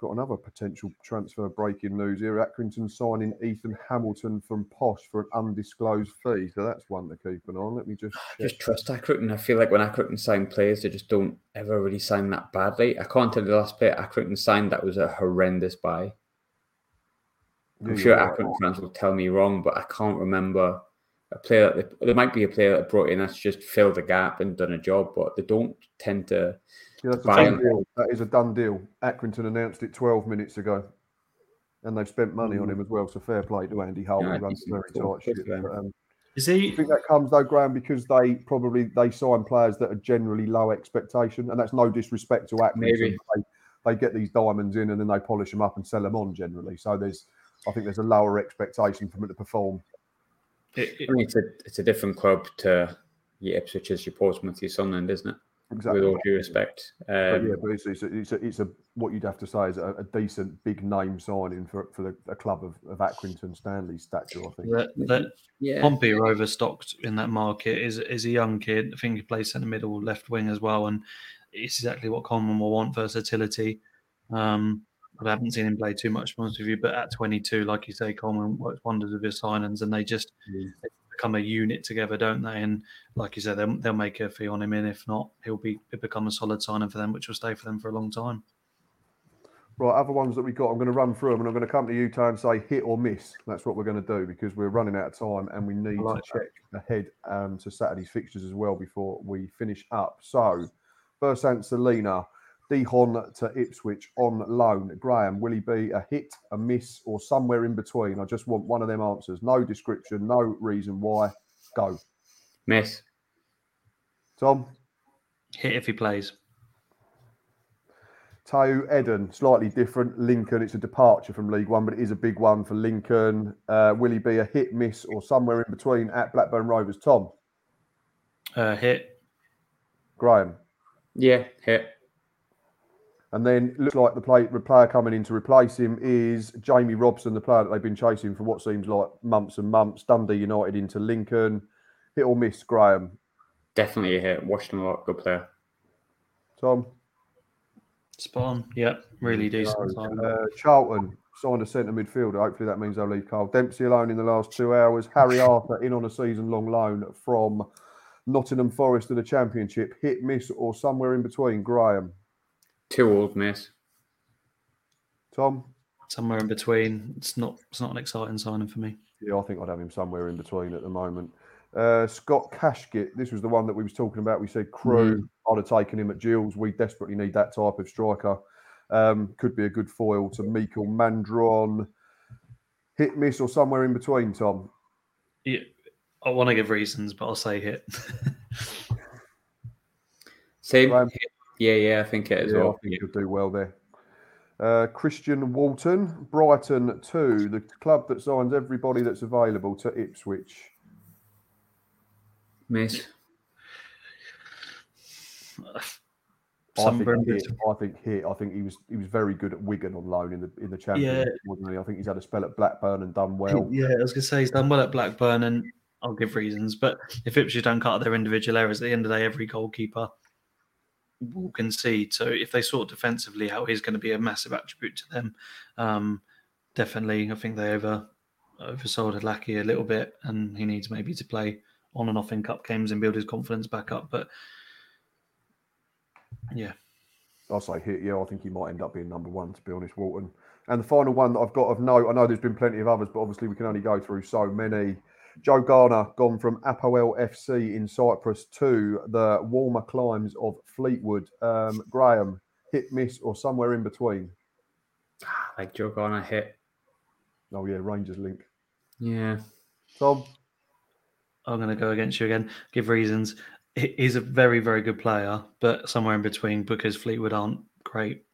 got another potential transfer breaking news here. Accrington signing Ethan Hamilton from Posh for an undisclosed fee. So that's one to keep an eye on. Let me just check. just trust Accrington. I feel like when Accrington sign players, they just don't ever really sign that badly. I can't tell you the last player Accrington signed that was a horrendous buy. I'm yeah, sure right. Accrington fans will tell me wrong, but I can't remember a player. That they, there might be a player that brought in that's just filled a gap and done a job, but they don't tend to yeah, that's a done deal. That is a done deal. Accrington announced it 12 minutes ago, and they've spent money mm. on him as well. So fair play to Andy Holt. Yeah, he runs very tight ship. But, um, is he? I think that comes though, Graham, because they probably they sign players that are generally low expectation, and that's no disrespect to Accrington. Maybe. They, they get these diamonds in and then they polish them up and sell them on generally. So there's, I think there's a lower expectation for them to perform. It, it, it's a it's a different club to your Ipswich, your Portsmouth, your Sunderland, isn't it? Exactly. With all due respect, um, yeah, but it's, it's, a, it's, a, it's, a, what you'd have to say is a, a decent big name signing for for the, a club of, of Accrington Stanley stature. I think that, that yeah. Pompey are overstocked in that market. is is a young kid. I think he plays centre middle, left wing as well, and it's exactly what Coleman will want: versatility. Um, I haven't seen him play too much, to with you. But at 22, like you say, Coleman works wonders with his signings, and they just mm become a unit together, don't they? And like you said, they'll, they'll make a fee on him, and if not, he'll be he'll become a solid signing for them, which will stay for them for a long time. Right, other ones that we got, I'm going to run through them, and I'm going to come to you, and say hit or miss. That's what we're going to do because we're running out of time, and we need like to check ahead um, to Saturday's fixtures as well before we finish up. So, first, St Celina. Dijon to Ipswich on loan. Graham, will he be a hit, a miss, or somewhere in between? I just want one of them answers. No description, no reason why. Go. Miss. Tom? Hit if he plays. Tayo Edun, slightly different. Lincoln, it's a departure from League One, but it is a big one for Lincoln. Uh, will he be a hit, miss, or somewhere in between at Blackburn Rovers? Tom? Uh, hit. Graham? Yeah, hit. And then looks like the, play, the player coming in to replace him is Jamie Robson, the player that they've been chasing for what seems like months and months. Dundee United into Lincoln. Hit or miss, Graham? Definitely a hit. Watched him a lot. Good player. Tom? Spot on. Yep. Really decent. Uh, Charlton signed a centre midfielder. Hopefully that means they'll leave Kyle Dempsey alone in the last two hours. Harry Arter in on a season long loan from Nottingham Forest to the Championship. Hit, miss, or somewhere in between, Graham? Too old, miss. Tom? Somewhere in between. It's not it's not an exciting signing for me. Yeah, I think I'd have him somewhere in between at the moment. Uh, Scott Kashket, this was the one that we was talking about. We said Crewe, Mm. I'd have taken him at Gills. We desperately need that type of striker. Um, could be a good foil to Mikael Mandron. Hit, miss, or somewhere in between, Tom? Yeah, I want to give reasons, but I'll say hit. Same. Graham? Yeah, yeah, I think it as Yeah, I well. think he'll do well there. Uh, Christian Walton, Brighton 2, the club that signs everybody that's available to Ipswich. Mace. I Sunburn. think, hit, I think hit. I think he was he was very good at Wigan on loan in the in the Championship, wasn't? I think he's had a spell at Blackburn and done well. Yeah, I was going to say he's done well at Blackburn, and I'll give reasons. But if Ipswich don't cut their individual errors, at the end of the day, every goalkeeper will concede. So if they sort defensively out, he's going to be a massive attribute to them. Um, definitely, I think they over oversold Hladky a little bit, and he needs maybe to play on and off in cup games and build his confidence back up. But yeah, I'll say hit. Yeah, I think he might end up being number one. To be honest, Walton. And the final one that I've got of note, I know there's been plenty of others, but obviously we can only go through so many. Joe Garner gone from Apoel FC in Cyprus to the warmer climes of Fleetwood. Um, Graham, hit, miss, or somewhere in between. Like Joe Garner hit. Oh yeah, Rangers link. Yeah. Tom, I'm going to go against you again. Give reasons. He's a very, very good player, but somewhere in between because Fleetwood aren't great.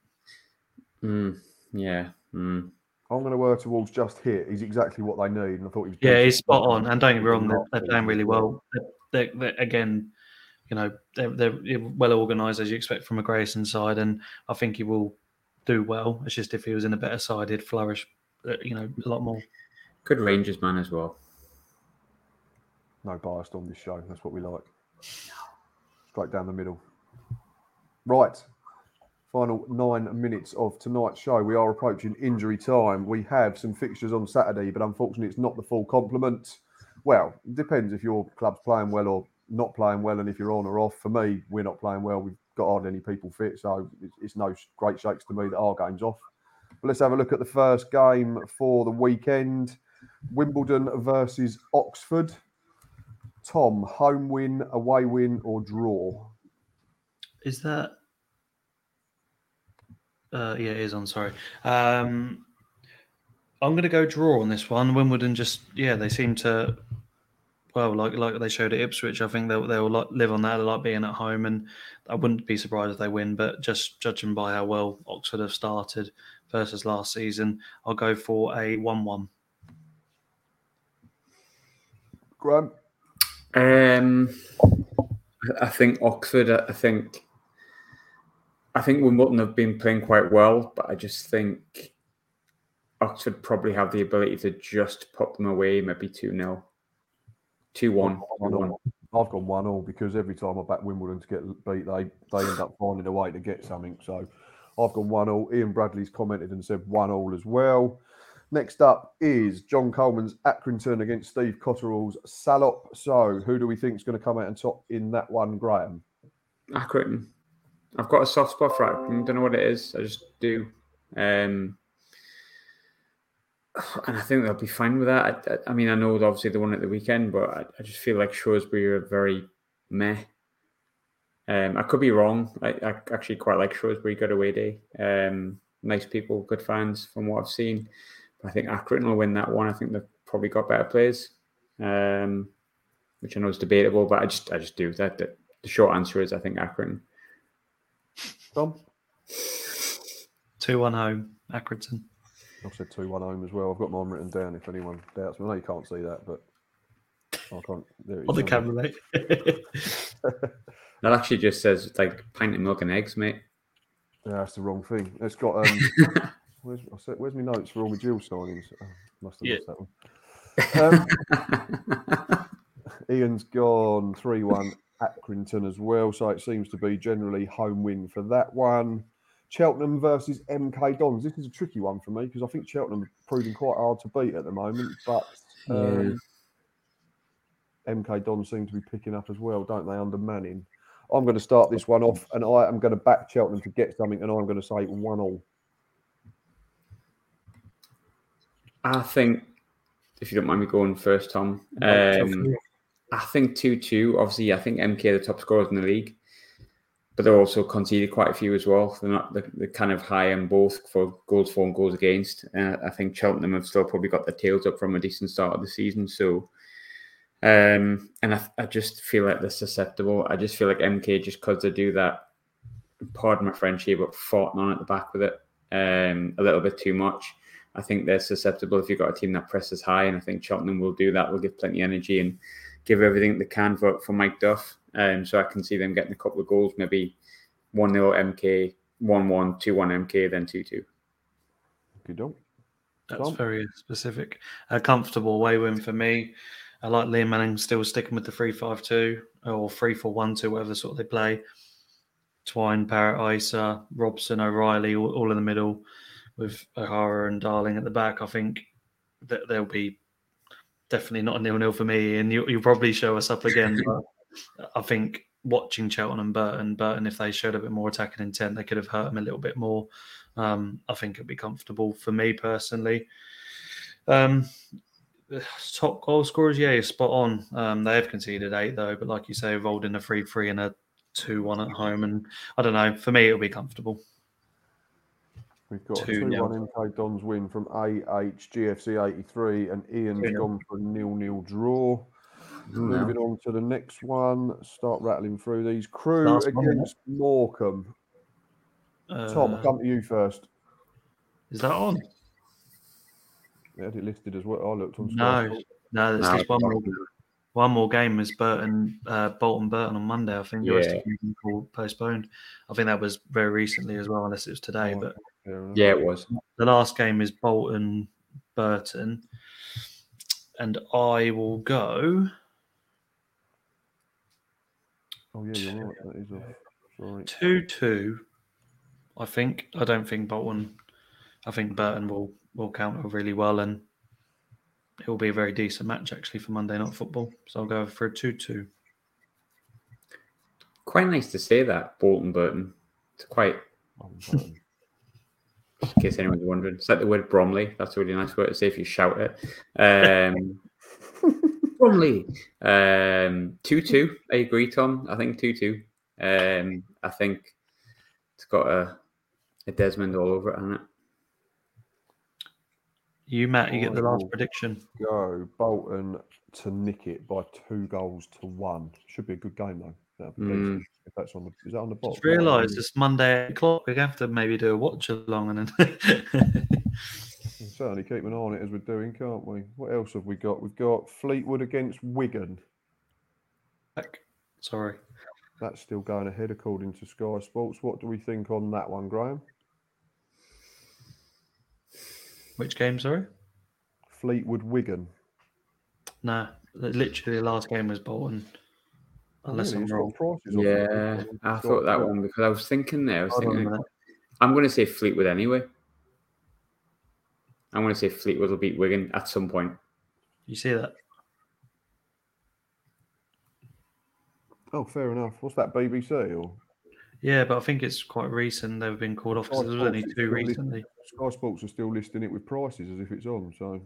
Mm, yeah. Mm. I'm going to work towards just hit. He's exactly what they need, and I thought he was. Yeah, he's spot on. And don't get me wrong, they're, they're playing really well. They're, they're, again, you know, they're, they're well organised as you expect from a Grayson side, and I think he will do well. It's just if he was in a better side, he'd flourish, uh, you know, a lot more. Good Rangers man as well. No bias on this show. That's what we like. Straight down the middle. Right. Final nine minutes of tonight's show. We are approaching injury time. We have some fixtures on Saturday, but unfortunately, it's not the full complement. Well, it depends if your club's playing well or not playing well, and if you're on or off. For me, we're not playing well. We've got hardly any people fit, so it's, no great shakes to me that our game's off. But let's have a look at the first game for the weekend Wimbledon versus Oxford. Tom, home win, away win, or draw? Is that? Uh, yeah, it is on. Sorry. Um, I'm going to go draw on this one. Wimbledon just yeah, they seem to well, like like they showed at Ipswich. I think they'll they'll live on that. They like being at home, and I wouldn't be surprised if they win. But just judging by how well Oxford have started versus last season, I'll go for a one-one. Graham? Um, I think Oxford. I think. I think Wimbledon have been playing quite well, but I just think Oxford probably have the ability to just put them away, maybe 2 0. 2 1. I've gone one all because every time I back Wimbledon to get beat, they they end up finding a way to get something. So I've gone one all. Ian Bradley's commented and said one all as well. Next up is John Coleman's Accrington against Steve Cotterill's Salop. So who do we think is going to come out and top in that one, Graham? Accrington. I've got a soft spot for Accrington. Don't know what it is. I just do. Um, and I think they'll be fine with that. I, I, I mean, I know obviously the one at the weekend, but I, I just feel like Shrewsbury are very meh. Um, I could be wrong. I, I actually quite like Shrewsbury. Good away day. Um, nice people, good fans from what I've seen. But I think Accrington will win that one. I think they've probably got better players, um, which I know is debatable, but I just I just do that. that the short answer is I think Accrington. Tom? Two-one home, Accrington. I've said 2 1 home as well. I've got mine written down if anyone doubts me. I know you can't see that, but I can't. There it On the is. camera, mate. That actually just says like pint of milk and eggs, mate. Yeah, that's the wrong thing. It's got. um Where's, said, where's my notes for all my Gill signings? Oh, must have Yeah. lost that one. Um, Ian's gone 3 1 Accrington as well. So it seems to be generally home win for that one. Cheltenham versus MK Dons. This is a tricky one for me because I think Cheltenham are proving quite hard to beat at the moment. But um, MK Dons seem to be picking up as well, don't they, under Manning? I'm going to start this one off and I am going to back Cheltenham to get something and I'm going to say 1 all. I think, if you don't mind me going first, Tom, No, um, I think 2 2. Obviously, I think MK are the top scorers in the league, but they're also conceded quite a few as well. They're not they're, they're kind of high on both for goals for and goals against. Uh, I think Cheltenham have still probably got their tails up from a decent start of the season. So Um, and I, I just feel like they're susceptible. I just feel like MK just because they do that. Pardon my French here, but foughting on at the back with it um, a little bit too much. I think they're susceptible if you've got a team that presses high, and I think Cheltenham will do that. Will give plenty of energy and give everything they can for, for Mike Duff. Um, so I can see them getting a couple of goals, maybe 1 0 MK, 1 1, 2 1 MK, then 2 2. Good dog. That's Tom? very specific. A comfortable away win for me. I like Liam Manning still sticking with the 3 5 2 or 3 4 1 2, whatever sort they play. Twine, Parrott, Eisa, Robson, O'Riley, all, all in the middle with O'Hora and Darling at the back. I think that they'll be definitely not a nil nil for me. And you, you'll probably show us up again. I think watching Cheltenham and Burton, Burton, if they showed a bit more attacking intent, they could have hurt them a little bit more. Um, I think it'd be comfortable for me personally. Um, top goal scorers, yeah, spot on. Um, they have conceded eight though, but like you say, rolled in a three-three and a two-one at home, and I don't know. For me, it'll be comfortable. We've got a 2 2 nil. 1 MK Dons win from AH GFC 83, and Ian's 2 nil. gone for a nil nil draw. Moving on to the next one. Start rattling through these. Crewe Last one, isn't it? against Morecambe. Tom, Uh, come to you first. is that on? They had it listed as well. I looked on Sky No, Sports. no. There's No, just one more. One more game is Burton, uh, Bolton Burton on Monday. I think the rest Yeah. of them called postponed. I think that was very recently as well, unless it was today. Oh, But Fair enough. Yeah, it was. the last game is Bolton Burton, and I will go Oh, yeah, you're right. That is off. Two two. I think. I don't think Bolton. I think Burton will will counter really well, and it will be a very decent match actually for Monday Night Football. So I'll go for a two two. Quite nice to say that, Bolton Burton. It's quite, Burton. In case anyone's wondering, it's like the word Bromley. That's a really nice word to say if you shout it. Um, Bromley. Um, 2 2. I agree, Tom. I think 2 2. Um, I think it's got a, a Desmond all over it, hasn't it? You Matt, you get the last Oh. prediction. Go Bolton to nick it by two goals to one. Should be a good game though. That'd be Mm. If that's on the is that on the bottom? Just realised it's Monday o'clock. We have to maybe do a watch along and then. Certainly keep an eye on it as we're doing, can't we? What else have we got? We've got Fleetwood against Wigan. Sorry. That's still going ahead according to Sky Sports. What do we think on that one, Graham? Which game, sorry? Fleetwood Wigan. No, literally the last game was Bolton. Unless Really? I'm wrong. prices on it. Yeah, I thought that one because I was thinking there. I was Hold thinking, I'm going to say Fleetwood anyway. I'm going to say Fleetwood will beat Wigan at some point. You say that? Oh, fair enough. What's that, BBC or Yeah, but I think it's quite recent. They've been called off because Sky there only two recently. Sky Sports are still listing it with prices as if it's on. So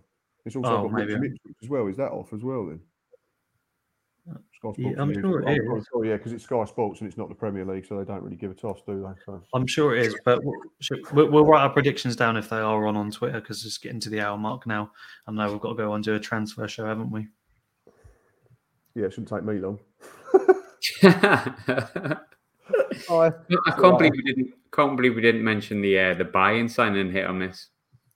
it's also Oh, got maybe. Wrexham Ipswich as well. Is that off as well then? Sky Sports. Yeah, I'm sure it is. sorry, sorry, yeah, because it's Sky Sports and it's not the Premier League, so they don't really give a toss, do they? So I'm sure it is, but we'll, we'll, we'll write our predictions down if they are on on Twitter because it's getting to the hour mark now. I know we've got to go and do a transfer show, haven't we? yeah, it shouldn't take me long. I Hi. can't believe we didn't. Can't believe we didn't mention the uh, the buy-in sign and hit on this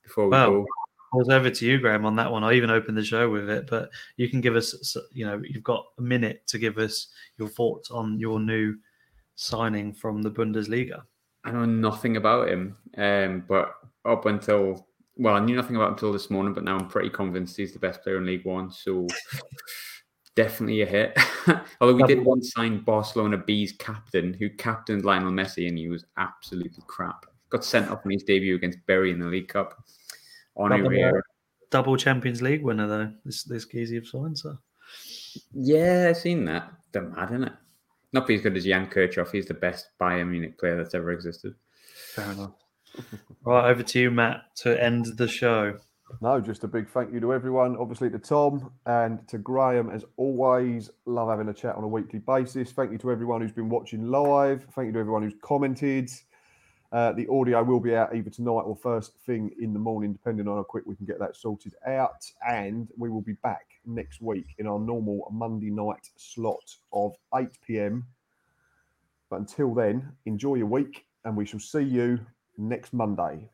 before we Well, go. Was over to you, Graham, on that one. I even opened the show with it, but you can give us, you know, you've got a minute to give us your thoughts on your new signing from the Bundesliga. I know nothing about him, um, but up until well, I knew nothing about him until this morning, but now I'm pretty convinced he's the best player in League One. So definitely a hit. Although we did once sign Barcelona B's captain, who captained Lionel Messi, and he was absolutely crap. Got sent off in his debut against Bury in the League Cup. On Double, Riera. double Champions League winner, though. This this Geezy of signed, so. Yeah, I've seen that. They're mad, isn't it? Not be as good as Jan Kirchhoff. He's the best Bayern Munich player that's ever existed. Fair enough. right, over to you, Matt, to end the show. No, just a big thank you to everyone, obviously to Tom and to Graham as always. Love having a chat on a weekly basis. Thank you to everyone who's been watching live. Thank you to everyone who's commented. Uh, the audio will be out either tonight or first thing in the morning, depending on how quick we can get that sorted out. And we will be back next week in our normal Monday night slot of 8 p.m. But until then, enjoy your week, and we shall see you next Monday.